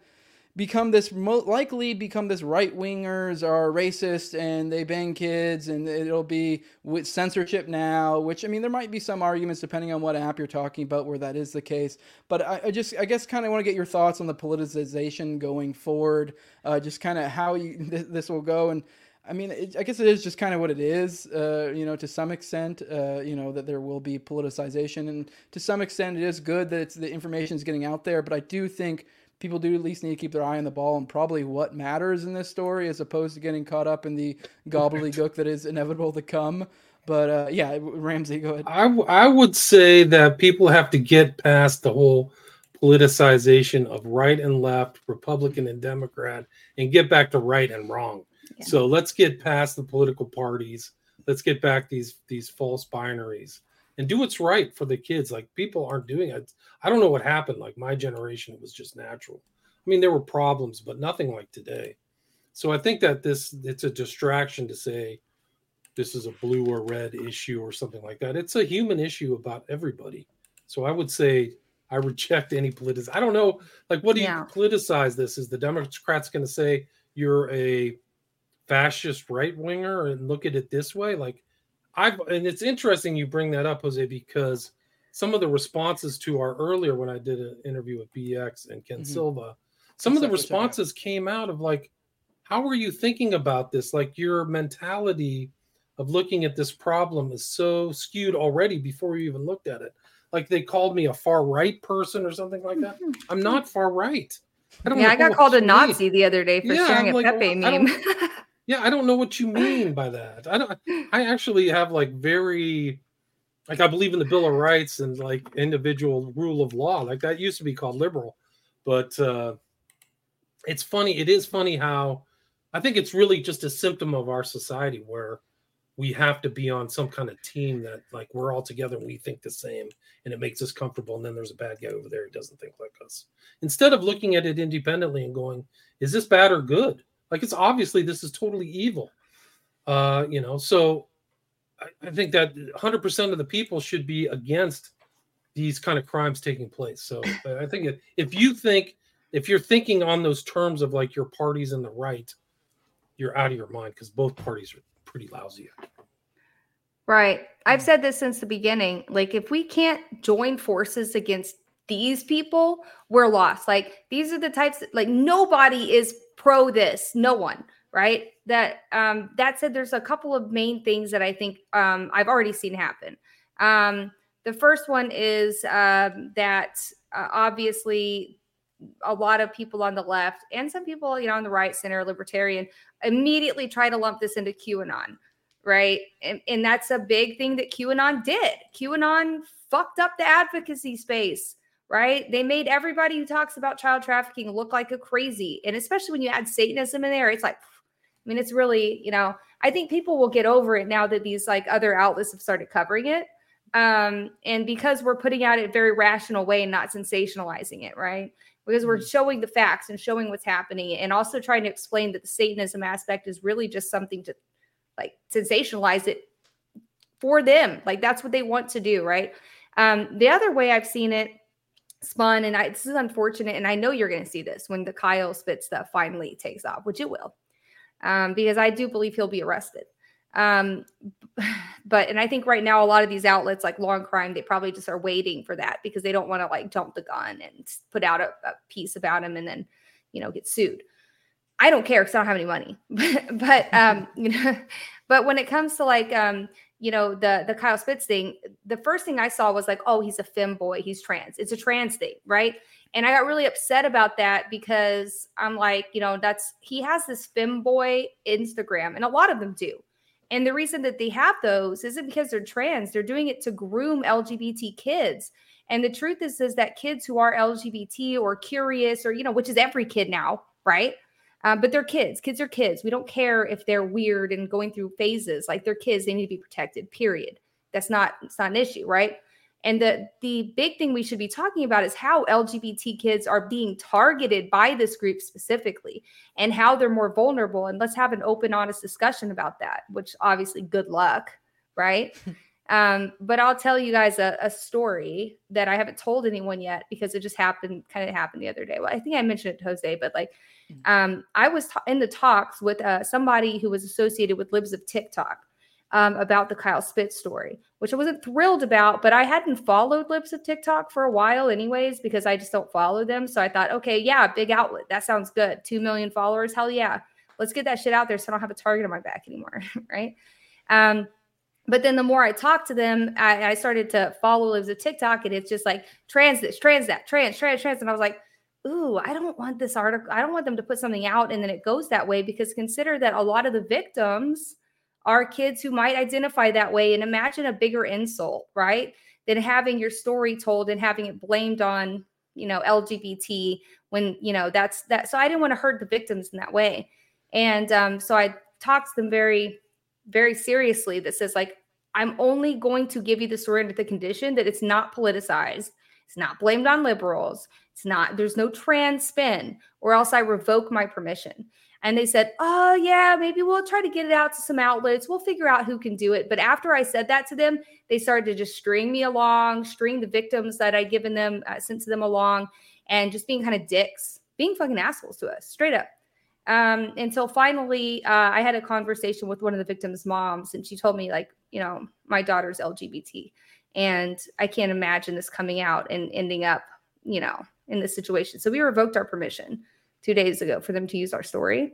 [SPEAKER 1] become this likely become this right wingers are racist and they bang kids and it'll be with censorship now which i mean there might be some arguments depending on what app you're talking about where that is the case. But i, I just i guess kind of want to get your thoughts on the politicization going forward uh, just kind of how you th- *laughs* this will go and I mean, it, I guess it is just kind of what it is, uh, you know, to some extent, uh, you know, that there will be politicization. And to some extent, it is good that it's, the information is getting out there. But I do think people do at least need to keep their eye on the ball and probably what matters in this story as opposed to getting caught up in the gobbledygook that is inevitable to come. But uh, yeah, Ramsey, go ahead.
[SPEAKER 2] I, w- I would say that people have to get past the whole politicization of right and left, Republican and Democrat, and get back to right and wrong. Yeah. So let's get past the political parties. Let's get back these these false binaries and do what's right for the kids. Like people aren't doing it. I don't know what happened. Like my generation, it was just natural. I mean, there were problems, but nothing like today. So I think that this it's a distraction to say this is a blue or red issue or something like that. It's a human issue about everybody. So I would say I reject any politics. I don't know, like, what do yeah. you politicize this? Is the Democrats going to say you're a fascist right winger and look at it this way? Like, I've and it's interesting you bring that up, Jose, because some of the responses to our earlier when I did an interview with BX and Ken mm-hmm. Silva, some That's of the responses came out of like, how are you thinking about this? Like your mentality of looking at this problem is so skewed already before you even looked at it. Like they called me a far right person or something like that. I'm not far right.
[SPEAKER 4] I don't yeah, I got called a Nazi mean. the other day for yeah, sharing I'm a like, Pepe
[SPEAKER 2] well,
[SPEAKER 4] meme. *laughs*
[SPEAKER 2] yeah, I don't know what you mean *laughs* by that. I don't. I actually have like very, like I believe in the Bill of Rights and like individual rule of law. Like that used to be called liberal, but uh it's funny. It is funny how I think it's really just a symptom of our society where we have to be on some kind of team that like we're all together and we think the same and it makes us comfortable and then there's a bad guy over there who doesn't think like us instead of looking at it independently and going is this bad or good like it's obviously this is totally evil uh you know so i, I think that 100% of the people should be against these kind of crimes taking place so i think if you think if you're thinking on those terms of like your parties in the right you're out of your mind because both parties are pretty lousy.
[SPEAKER 4] Right. I've said this since the beginning. Like, if we can't join forces against these people, we're lost. Like, these are the types that, like, nobody is pro this. No one. Right. That, um, that said, there's a couple of main things that I think, um, I've already seen happen. Um, the first one is, um, that uh, obviously a lot of people on the left and some people, you know, on the right, center, libertarian, immediately try to lump this into QAnon, right? And, and that's a big thing that QAnon did. QAnon fucked up the advocacy space, right? They made everybody who talks about child trafficking look like a crazy. And especially when you add Satanism in there, it's like, I mean, it's really, you know, I think people will get over it now that these like other outlets have started covering it. Um, and because we're putting out a very rational way and not sensationalizing it, right? because we're mm-hmm. showing the facts and showing what's happening and also trying to explain that the satanism aspect is really just something to like sensationalize it for them like that's what they want to do right um the other way i've seen it spun and I, this is unfortunate and i know you're going to see this when the kyle spitz stuff finally takes off which it will um because i do believe he'll be arrested um, *sighs* but and I think right now a lot of these outlets like Law and Crime, they probably just are waiting for that because they don't want to like jump the gun and put out a, a, piece about him and then you know get sued. I don't care because I don't have any money. *laughs* but um, *laughs* you know, but when it comes to like um, you know, the the Kyle Spitz thing, the first thing I saw was like, oh, he's a fem boy, he's trans. It's a trans thing, right? And I got really upset about that because I'm like, you know, that's he has this fem boy Instagram, and a lot of them do and the reason that they have those isn't because they're trans, they're doing it to groom LGBT kids. And the truth is, is that kids who are LGBT or curious, or, you know, which is every kid now, right? Um, but they're kids. Kids are kids. We don't care if they're weird and going through phases. Like they're kids, they need to be protected, period. That's not, it's not an issue, right? And the the big thing we should be talking about is how LGBT kids are being targeted by this group specifically and how they're more vulnerable. And let's have an open, honest discussion about that, which obviously good luck, right? *laughs* um, but I'll tell you guys a, a, story that I haven't told anyone yet because it just happened, kind of happened the other day. Well, I think I mentioned it to Jose, but like mm. um, I was ta- in the talks with uh, somebody who was associated with Libs of TikTok um, about the Kyle Spitz story, which I wasn't thrilled about, but I hadn't followed Libs of TikTok for a while, anyways, because I just don't follow them. So I thought, okay, yeah, big outlet. That sounds good. Two million followers. Hell yeah. Let's get that shit out there so I don't have a target on my back anymore. *laughs* right. Um, but then the more I talked to them, I, I started to follow Libs of TikTok, and it's just like trans this, trans that, trans, trans, trans. And I was like, ooh, I don't want this article. I don't want them to put something out and then it goes that way because consider that a lot of the victims are kids who might identify that way. And imagine a bigger insult, right? Than having your story told and having it blamed on, you know, LGBT when, you know, that's that. So I didn't want to hurt the victims in that way. And um, so I talked to them very, very seriously that says, like, I'm only going to give you the story under the condition that it's not politicized. It's not blamed on liberals. It's not, there's no trans spin, or else I revoke my permission. And they said, Oh, yeah, maybe we'll try to get it out to some outlets. We'll figure out who can do it. But after I said that to them, they started to just string me along, string the victims that I'd given them, uh, sent to them along, and just being kind of dicks, being fucking assholes to us, straight up. Um, until finally, uh, I had a conversation with one of the victims' moms, and she told me, like, you know, my daughter's LGBT, and I can't imagine this coming out and ending up, you know, in this situation. So we revoked our permission two days ago for them to use our story.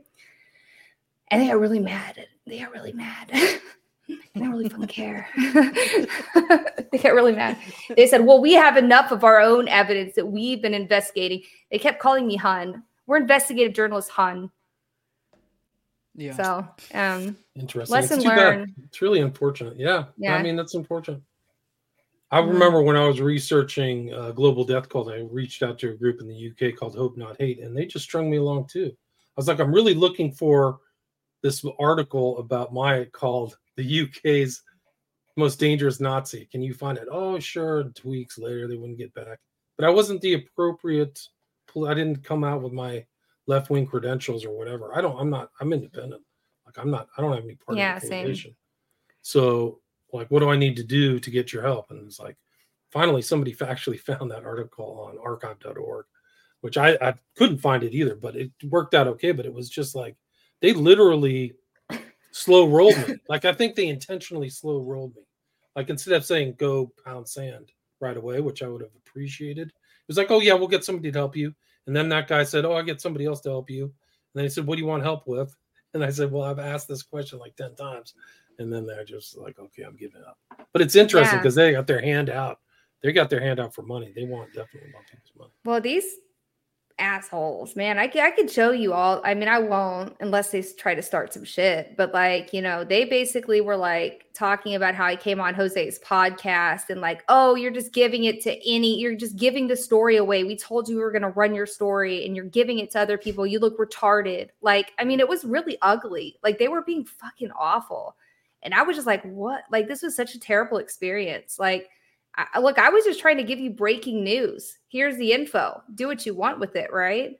[SPEAKER 4] And they are really mad. They are really mad. *laughs* They don't really fucking care. *laughs* they get really mad. They said, Well, we have enough of our own evidence that we've been investigating. They kept calling me Hun. We're investigative journalists, Hun.
[SPEAKER 1] Yeah.
[SPEAKER 4] So, um,
[SPEAKER 2] Interesting.
[SPEAKER 4] lesson
[SPEAKER 2] it's too bad.
[SPEAKER 4] learned.
[SPEAKER 2] It's really unfortunate. Yeah.
[SPEAKER 4] Yeah.
[SPEAKER 2] I mean, that's unfortunate. I
[SPEAKER 4] Mhm.
[SPEAKER 2] remember when I was researching uh, global death cult, I reached out to a group in the UK called Hope Not Hate, and they just strung me along too. I was like, I'm really looking for this article about my called the UK's most dangerous Nazi. Can you find it? Oh, sure. Two weeks later, they wouldn't get back. But I wasn't the appropriate. I didn't come out with my left wing credentials or whatever. I don't. I'm not. I'm independent. Like I'm not. I don't have any part
[SPEAKER 4] Yeah,
[SPEAKER 2] of the
[SPEAKER 4] same.
[SPEAKER 2] So, like, what do I need to do to get your help? And it's like, finally, somebody *laughs* actually found that article on archive.org, which I, I couldn't find it either, but it worked out okay. But it was just like they literally slow rolled me. *laughs* Like, I think they intentionally slow rolled me. Like, instead of saying go pound sand right away, which I would have appreciated, it was like, oh, yeah, we'll get somebody to help you. And then that guy said, oh, I get somebody else to help you. And then he said, what do you want help with? *laughs* And I said, well, I've asked this question like 10 times. And then they're just like, okay, I'm giving up. But it's interesting
[SPEAKER 4] Yeah.
[SPEAKER 2] because they got their hand out. They got their hand out for money. They want definitely want people's money.
[SPEAKER 4] Well, these assholes, man, I, I could show you all. I mean, I won't unless they try to start some shit. But like, you know, they basically were like talking about how I came on Jose's podcast and like, oh, you're just giving it to any, you're just giving the story away. We told you we were going to run your story and you're giving it to other people. You look retarded. Like, I mean, it was really ugly. Like, they were being fucking awful. And I was just like, what? Like, this was such a terrible experience. Like, I, look, I was just trying to give you breaking news. Here's the info. Do what you want with it, right?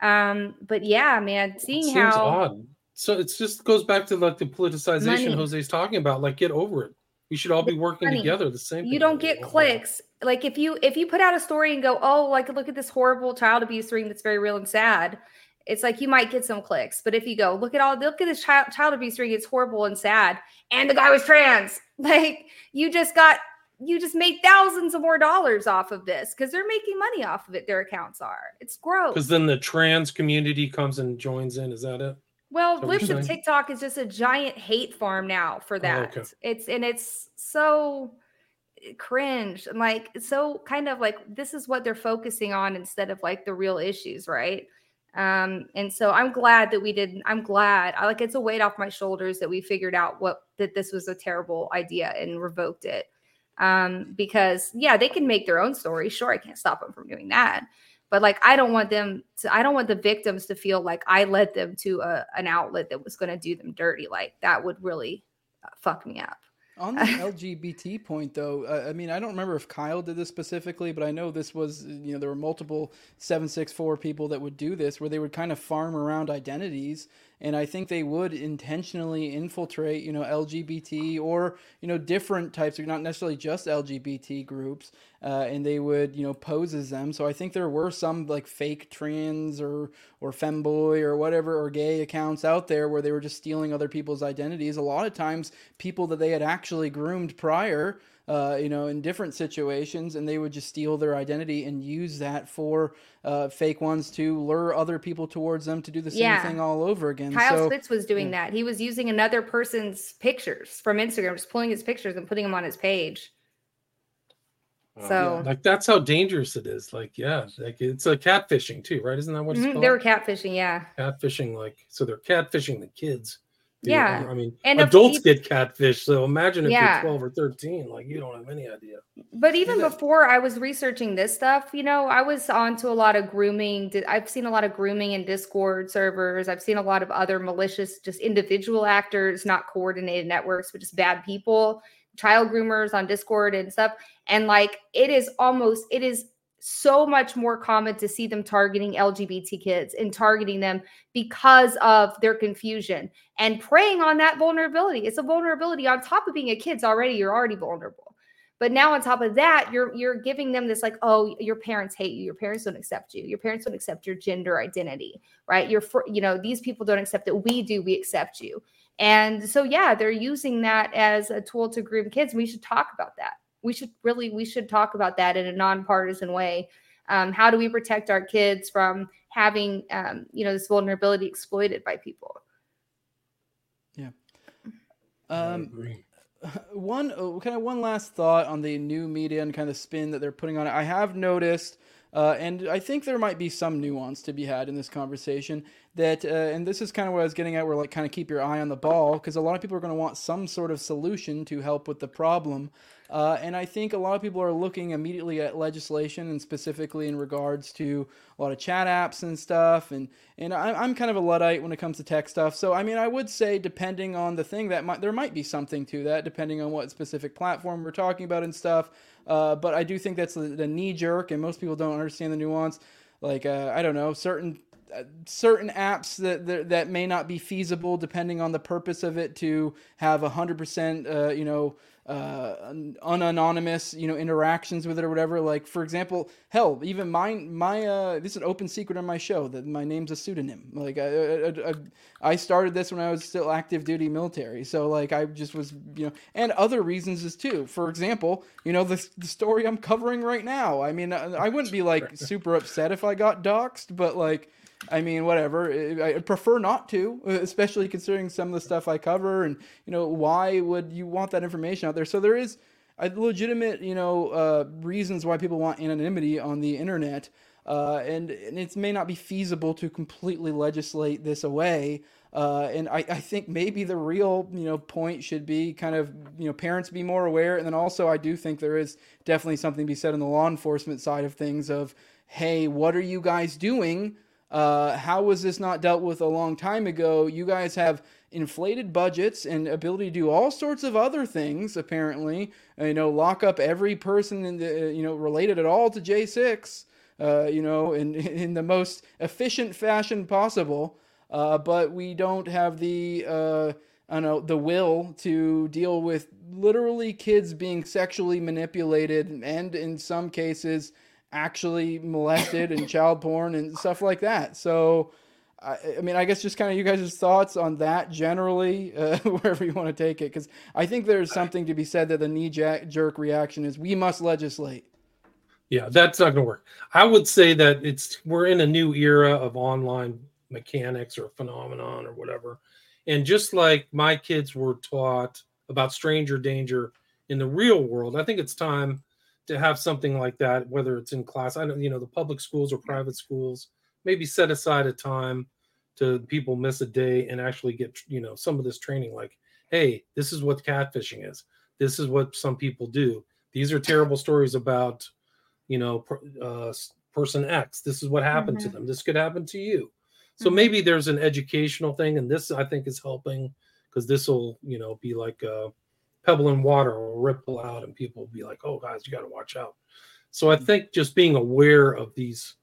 [SPEAKER 4] Um, but yeah, man, seeing
[SPEAKER 2] seems
[SPEAKER 4] how
[SPEAKER 2] odd. So it just goes back to like the politicization
[SPEAKER 4] Money.
[SPEAKER 2] Jose's talking about. Like, get over it. We should all be working
[SPEAKER 4] money.
[SPEAKER 2] together. The same.
[SPEAKER 4] you don't get clicks. Like if you if you put out a story and go, oh, like look at this horrible child abuse ring that's very real and sad. It's like you might get some clicks, but if you go look at all look at this child child abuse ring, it's horrible and sad, and the guy was trans, *laughs* like you just got you just made thousands of more dollars off of this because they're making money off of it. Their accounts are. It's gross.
[SPEAKER 2] Because then the trans community comes and joins in. Is that it?
[SPEAKER 4] Well,
[SPEAKER 2] Libs
[SPEAKER 4] of? TikTok is just a giant hate farm now for that.
[SPEAKER 2] okay.
[SPEAKER 4] It's and it's so cringe and like so kind of like this is what they're focusing on instead of like the real issues, right? Um, and so I'm glad that we did. I'm glad. I like it's a weight off my shoulders that we figured out what that this was a terrible idea and revoked it. Um, because yeah, they can make their own story. Sure, I can't stop them from doing that but like i don't want them to i don't want the victims to feel like i led them to a, an outlet that was going to do them dirty like that would really uh, fuck me up
[SPEAKER 1] On the *laughs* LGBT point, though, uh, I mean, I don't remember if Kyle did this specifically, but I know this was, you know, there were multiple 764 people that would do this where they would kind of farm around identities. And I think they would intentionally infiltrate, you know, LGBT or, you know, different types, of not necessarily just LGBT groups. Uh, and they would, you know, pose as them. So I think there were some like fake trans or, or femboy or whatever, or gay accounts out there where they were just stealing other people's identities. A lot of times, people that they had actually groomed prior, uh, you know, in different situations, and they would just steal their identity and use that for uh, fake ones to lure other people towards them to do the same
[SPEAKER 4] Yeah.
[SPEAKER 1] thing all over again.
[SPEAKER 4] kyle
[SPEAKER 1] so,
[SPEAKER 4] spitz was doing that he was using another person's pictures from instagram just pulling his pictures and putting them on his page so
[SPEAKER 2] like that's how dangerous it is. Like, yeah, like it's a catfishing too, right? Isn't that what it's
[SPEAKER 4] Mhm,
[SPEAKER 2] called?
[SPEAKER 4] they were catfishing yeah
[SPEAKER 2] catfishing. Like, so they're catfishing the kids.
[SPEAKER 4] Yeah.
[SPEAKER 2] I mean,
[SPEAKER 4] And
[SPEAKER 2] adults get catfished. So imagine if
[SPEAKER 4] Yeah.
[SPEAKER 2] you're 12 or 13, like you don't have any idea.
[SPEAKER 4] But even before I was researching this stuff, you know, I was onto a lot of grooming. I've seen a lot of grooming in Discord servers. I've seen a lot of other malicious, just individual actors, not coordinated networks, but just bad people, child groomers on Discord and stuff. And like, it is almost, it is so much more common to see them targeting LGBT kids and targeting them because of their confusion and preying on that vulnerability. It's a vulnerability on top of being a kid's already, you're already vulnerable. But now on top of that, you're you're giving them this like, oh, your parents hate you. Your parents don't accept you. Your parents don't accept your gender identity, right? You're for, you know, these people don't accept it. We do. We accept you. And so yeah, they're using that as a tool to groom kids. We should talk about that. We should really we should talk about that in a nonpartisan way. Um, how do we protect our kids from having um, you know this vulnerability exploited by people? Yeah.
[SPEAKER 1] Um, *laughs* one uh, kind of one last thought on the new media and kind of spin that they're putting on it. I have noticed, uh, and I think there might be some nuance to be had in this conversation. That uh, and this is kind of what I was getting at. Where like kind of keep your eye on the ball because a lot of people are going to want some sort of solution to help with the problem. Uh, and I think a lot of people are looking immediately at legislation and specifically in regards to a lot of chat apps and stuff. And, and I, am kind of a Luddite when it comes to tech stuff. So, I mean, I would say depending on the thing that might, there might be something to that depending on what specific platform we're talking about and stuff. Uh, but I do think that's the, the, knee jerk and most people don't understand the nuance. Like, uh, I don't know, certain uh, certain apps that, that, that may not be feasible depending on the purpose of it to have a hundred percent uh, you know uh, unanonymous, you know, interactions with it or whatever. Like, for example, hell, even mine, my, uh, this is an open secret on my show that my name's a pseudonym. Like, I, I, I started this when I was still active duty military. So, like, I just was, you know, and other reasons is too. For example, you know, the, the story I'm covering right now. I mean, I wouldn't be like super upset if I got doxxed, but like, I mean, whatever. I prefer not to, especially considering some of the stuff I cover. And, you know, why would you want that information out there? So there is legitimate, you know, uh, reasons why people want anonymity on the internet. Uh, and, and it may not be feasible to completely legislate this away. Uh, and I, I think maybe the real, you know, point should be kind of, you know, parents be more aware. And then also, I do think there is definitely something to be said on the law enforcement side of things of, hey, what are you guys doing? Uh, how was this not dealt with a long time ago? You guys have inflated budgets and ability to do all sorts of other things. Apparently, you know, lock up every person in the, you know related at all to J6. Uh, you know, in *laughs* in the most efficient fashion possible. Uh, but we don't have the uh, I know the will to deal with literally kids being sexually manipulated and in some cases actually molested and child porn and stuff like that. So, I, I mean, I guess just kind of you guys' thoughts on that generally, uh, *laughs* wherever you want to take it, because I think there's something to be said that the knee jerk reaction is we must legislate.
[SPEAKER 2] Yeah, that's not going to work. I would say that it's we're in a new era of online mechanics or phenomenon or whatever. And just like my kids were taught about stranger danger in the real world, I think it's time to have something like that, whether it's in class, I don't, you know, the public schools or private schools, maybe set aside a time to people miss a day and actually get, you know, some of this training. Like, hey, this is what catfishing is. This is what some people do. These are terrible stories about, you know, uh, person X. This is what happened mm-hmm. to them. This could happen to you. So mm-hmm. maybe there's an educational thing, and this I think is helping because this will, you know, be like. Uh, pebble in water will ripple out and people will be like oh guys you got to watch out. So i think just being aware of these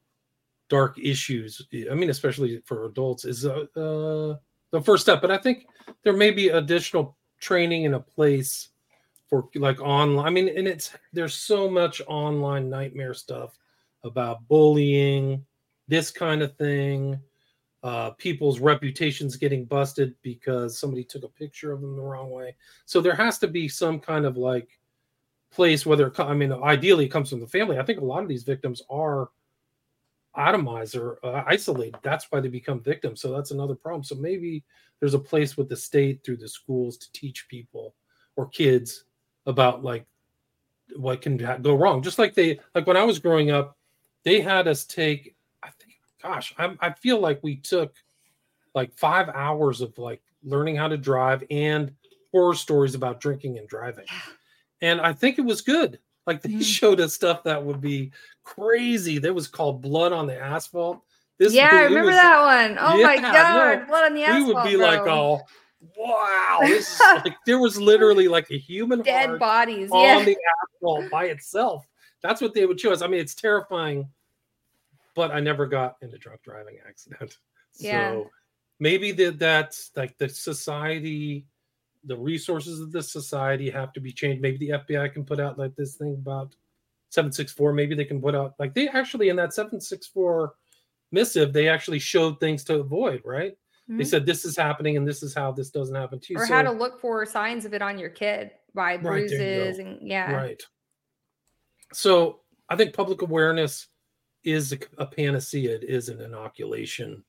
[SPEAKER 2] dark issues i mean especially for adults is uh, uh, the first step but i think there may be additional training in a place for like online i mean and it's there's so much online nightmare stuff about bullying this kind of thing uh, people's reputations getting busted because somebody took a picture of them the wrong way. So there has to be some kind of like place, whether I mean, ideally it comes from the family. I think a lot of these victims are atomized or uh, isolated. That's why they become victims. So that's another problem. So maybe there's a place with the state through the schools to teach people or kids about like what can go wrong. Just like they like when I was growing up, they had us take gosh, I, I feel like we took like five hours of like learning how to drive and horror stories about drinking and driving. And I think it was good. Like they mm-hmm. showed us stuff that would be crazy. That was called Blood on the Asphalt.
[SPEAKER 4] This yeah, I remember was, that one. Oh yeah, my god, no, Blood on the Asphalt.
[SPEAKER 2] We would be
[SPEAKER 4] bro.
[SPEAKER 2] like, oh, wow. This is *laughs* like there was literally like a human
[SPEAKER 4] dead bodies
[SPEAKER 2] on
[SPEAKER 4] yeah.
[SPEAKER 2] the asphalt by itself. That's what they would show us. I mean, it's terrifying but I never got in a drunk driving accident. *laughs* Yeah. So maybe that that's like the society, the resources of the society have to be changed. Maybe the FBI can put out like this thing about 764. Maybe they can put out like they actually in that 764 missive, they actually showed things to avoid, right? Mm-hmm. They said this is happening and this is how this doesn't happen to you.
[SPEAKER 4] Or
[SPEAKER 2] so,
[SPEAKER 4] how to look for signs of it on your kid by bruises right, and yeah.
[SPEAKER 2] Right. So I think public awareness is a, a panacea. It is an inoculation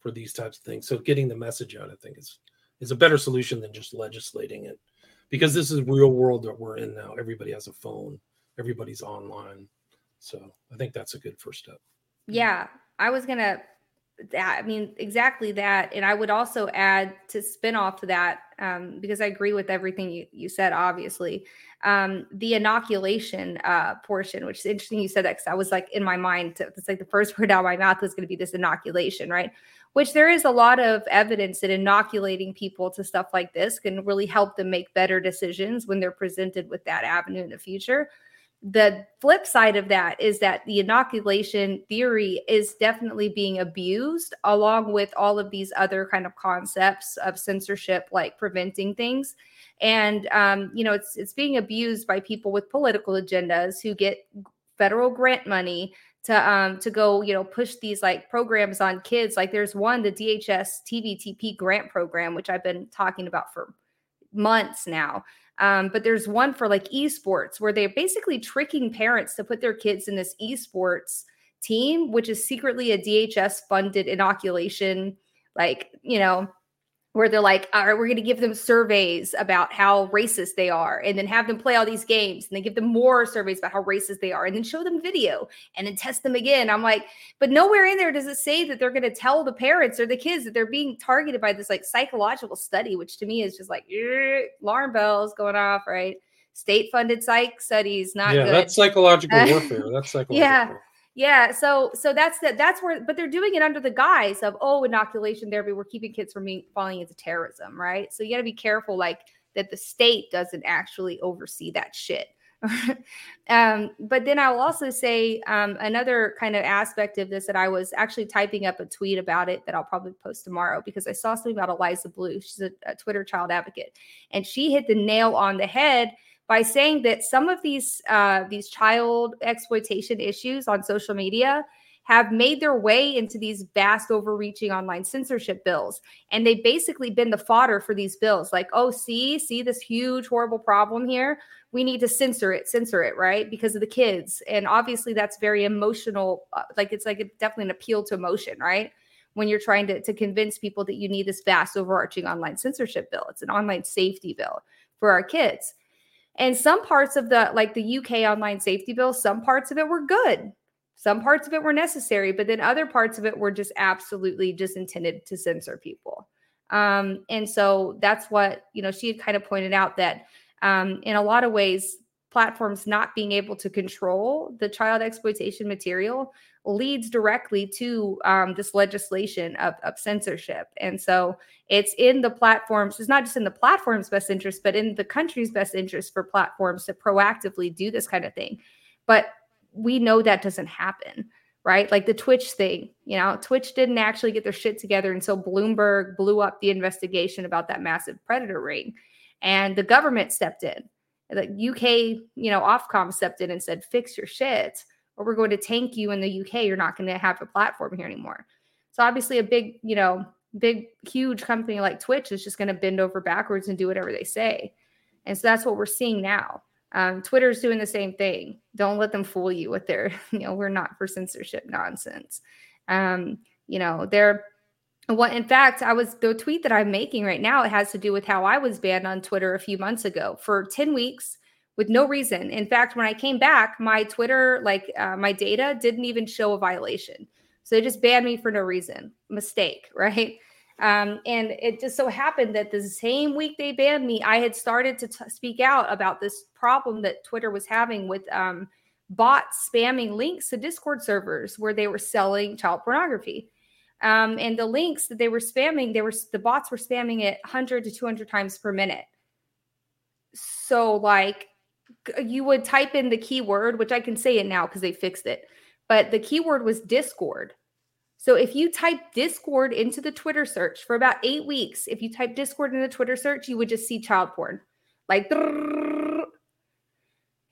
[SPEAKER 2] for these types of things. So getting the message out, I think, is is a better solution than just legislating it. because this is real world that we're in now. Everybody has a phone, everybody's online. So I think that's a good first step.
[SPEAKER 4] Yeah, I was gonna. That I mean exactly that, and I would also add to spin off that um, because I agree with everything you, you said. Obviously, um, the inoculation uh, portion, which is interesting. You said that because I was like in my mind, it's like the first *laughs* word out of my mouth was going to be this inoculation, right? Which there is a lot of evidence that inoculating people to stuff like this can really help them make better decisions when they're presented with that avenue in the future the flip side of that is that the inoculation theory is definitely being abused along with all of these other kind of concepts of censorship like preventing things. And um, you know it's it's being abused by people with political agendas who get federal grant money to um to go you know push these like programs on kids. Like there's one the DHS TVTP grant program which I've been talking about for months now um, but there's one for like esports where they're basically tricking parents to put their kids in this esports team, which is secretly a DHS funded inoculation, like, you know, where they're like, all right, we're going to give them surveys about how racist they are, and then have them play all these games, and then give them more surveys about how racist they are, and then show them video and then test them again. I'm like, but nowhere in there does it say that they're going to tell the parents or the kids that they're being targeted by this like psychological study, which to me is just like alarm bells going off, right? State funded psych studies, not
[SPEAKER 2] yeah,
[SPEAKER 4] good.
[SPEAKER 2] that's psychological *laughs* warfare. That's psychological.
[SPEAKER 4] yeah. Yeah, so so that's that. That's where, but they're doing it under the guise of oh, inoculation therapy. We're keeping kids from being, falling into terrorism, right? So you got to be careful, like that the state doesn't actually oversee that shit. *laughs* um, but then I'll also say um, another kind of aspect of this that I was actually typing up a tweet about it that I'll probably post tomorrow because I saw something about Eliza Bleu. She's a, a Twitter child advocate, and she hit the nail on the head by saying that some of these uh, these child exploitation issues on social media have made their way into these vast overreaching online censorship bills. And they've basically been the fodder for these bills. Like oh see see this huge horrible problem here? We need to censor it censor it right? Because of the kids. And obviously that's very emotional uh, like it's like a, definitely an appeal to emotion right? When you're trying to, to convince people that you need this vast overarching online censorship bill. It's an online safety bill for our kids and some parts of the like the UK online safety bill, some parts of it were good. Some parts of it were necessary, but then other parts of it were just absolutely just intended to censor people. Um, and so that's what, you know, she had kind of pointed out that um, in a lot of ways, platforms not being able to control the child exploitation material leads directly to um, this legislation of, of censorship. And so it's in the platforms, it's not just in the platform's best interest, but in the country's best interest for platforms to proactively do this kind of thing. But we know that doesn't happen, right? Like the Twitch thing, you know, Twitch didn't actually get their shit together until Bloomberg blew up the investigation about that massive predator ring. And the government stepped in. The UK, you know, Ofcom stepped in and said, fix your shit or we're going to tank you in the UK. You're not going to have a platform here anymore. So obviously, a big, you know, big, huge company like Twitch is just going to bend over backwards and do whatever they say. And so that's what we're seeing now. Um, Twitter's doing the same thing. Don't let them fool you with their, *laughs* you know, we're not for censorship nonsense. Um, you know, they're what in fact, I was the tweet that I'm making right now, it has to do with how I was banned on Twitter a few months ago for 10 weeks with no reason. In fact, when I came back, my Twitter, like uh, my data, didn't even show a violation. So they just banned me for no reason. Mistake, *laughs* right? Um, and it just so happened that the same week they banned me, I had started to t- speak out about this problem that Twitter was having with um, bots spamming links to Discord servers where they were selling child pornography. Um, and the links that they were spamming, they were the bots were spamming it 100 to 200 times per minute. So, like, you would type in the keyword, which I can say it now because they fixed it, but the keyword was Discord. So if you type Discord into the Twitter search for about eight weeks, if you type Discord in the Twitter search, you would just see child porn. Like,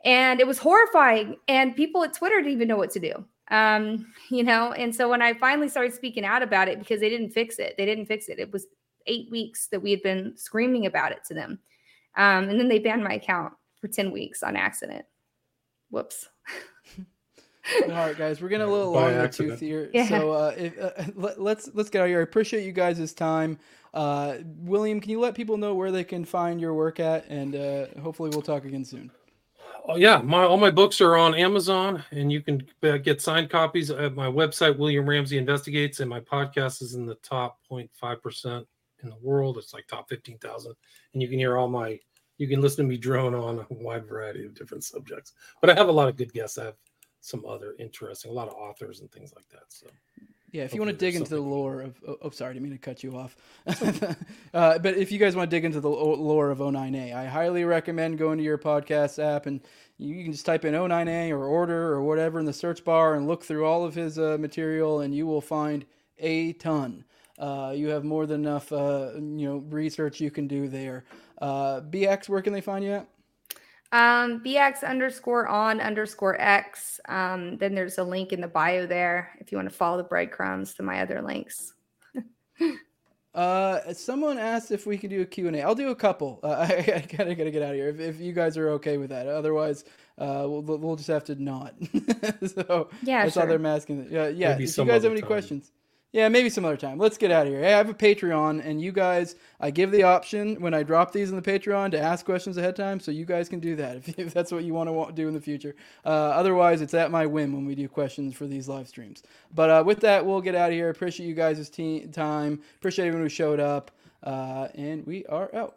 [SPEAKER 4] and it was horrifying. And people at Twitter didn't even know what to do. Um, *laughs* you know, and so when I finally started speaking out about it because they didn't fix it, they didn't fix it. It was eight weeks that we had been screaming about it to them. Um, and then they banned my account for 10 weeks on accident. Whoops. *laughs*
[SPEAKER 1] All right, guys, we're getting a little
[SPEAKER 2] By
[SPEAKER 1] long in the tooth here.
[SPEAKER 4] Yeah.
[SPEAKER 1] So uh, if, uh, *laughs* let, let's let's get out of here. I appreciate you guys' time. Uh, William, can you let people know where they can find your work at, and uh, hopefully we'll talk again soon.
[SPEAKER 2] Oh, yeah, my all my books are on Amazon, and you can uh, get signed copies at my website, William Ramsey Investigates, and my podcast is in the top 0.5 percent in the world. It's like top fifteen thousand, and you can hear all my. You can listen to me drone on a wide variety of different subjects, but I have a lot of good guests. I have some other interesting, a lot of authors and things like that. So
[SPEAKER 1] Yeah, if you want to dig into the lore of, oh, oh, sorry, I didn't mean to cut you off. *laughs* uh, but if you guys want to dig into the lore of O9A, I highly recommend going to your podcast app and you can just type in O9A or order or whatever in the search bar and look through all of his uh, material, and you will find a ton. Uh, you have more than enough, uh, you know, research you can do there. Uh, BX, where can they find you at?
[SPEAKER 4] Um, BX underscore on underscore X. Um, then there's a link in the bio there if you want to follow the breadcrumbs to my other links. *laughs*
[SPEAKER 1] Uh, someone asked if we could do a Q&A. I'll do a couple. Uh, *laughs* I, I gotta, gotta get out of here. If, if you guys are okay with that. Otherwise, uh, we'll, we'll just have to not. *laughs* so
[SPEAKER 4] Yeah,
[SPEAKER 1] that's how
[SPEAKER 4] sure.
[SPEAKER 1] they're masking it. Yeah, yeah. If you guys have any
[SPEAKER 2] time.
[SPEAKER 1] questions. Yeah, maybe some other time. Let's get out of here. Hey, I have a Patreon, and you guys, I give the option when I drop these in the Patreon to ask questions ahead of time, so you guys can do that if, *laughs* if that's what you want to do in the future. Uh, otherwise, it's at my whim when we do questions for these live streams. But uh, with that, we'll get out of here. Appreciate you guys' te- time. Appreciate everyone who showed up, uh, and we are out.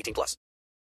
[SPEAKER 6] 18 plus.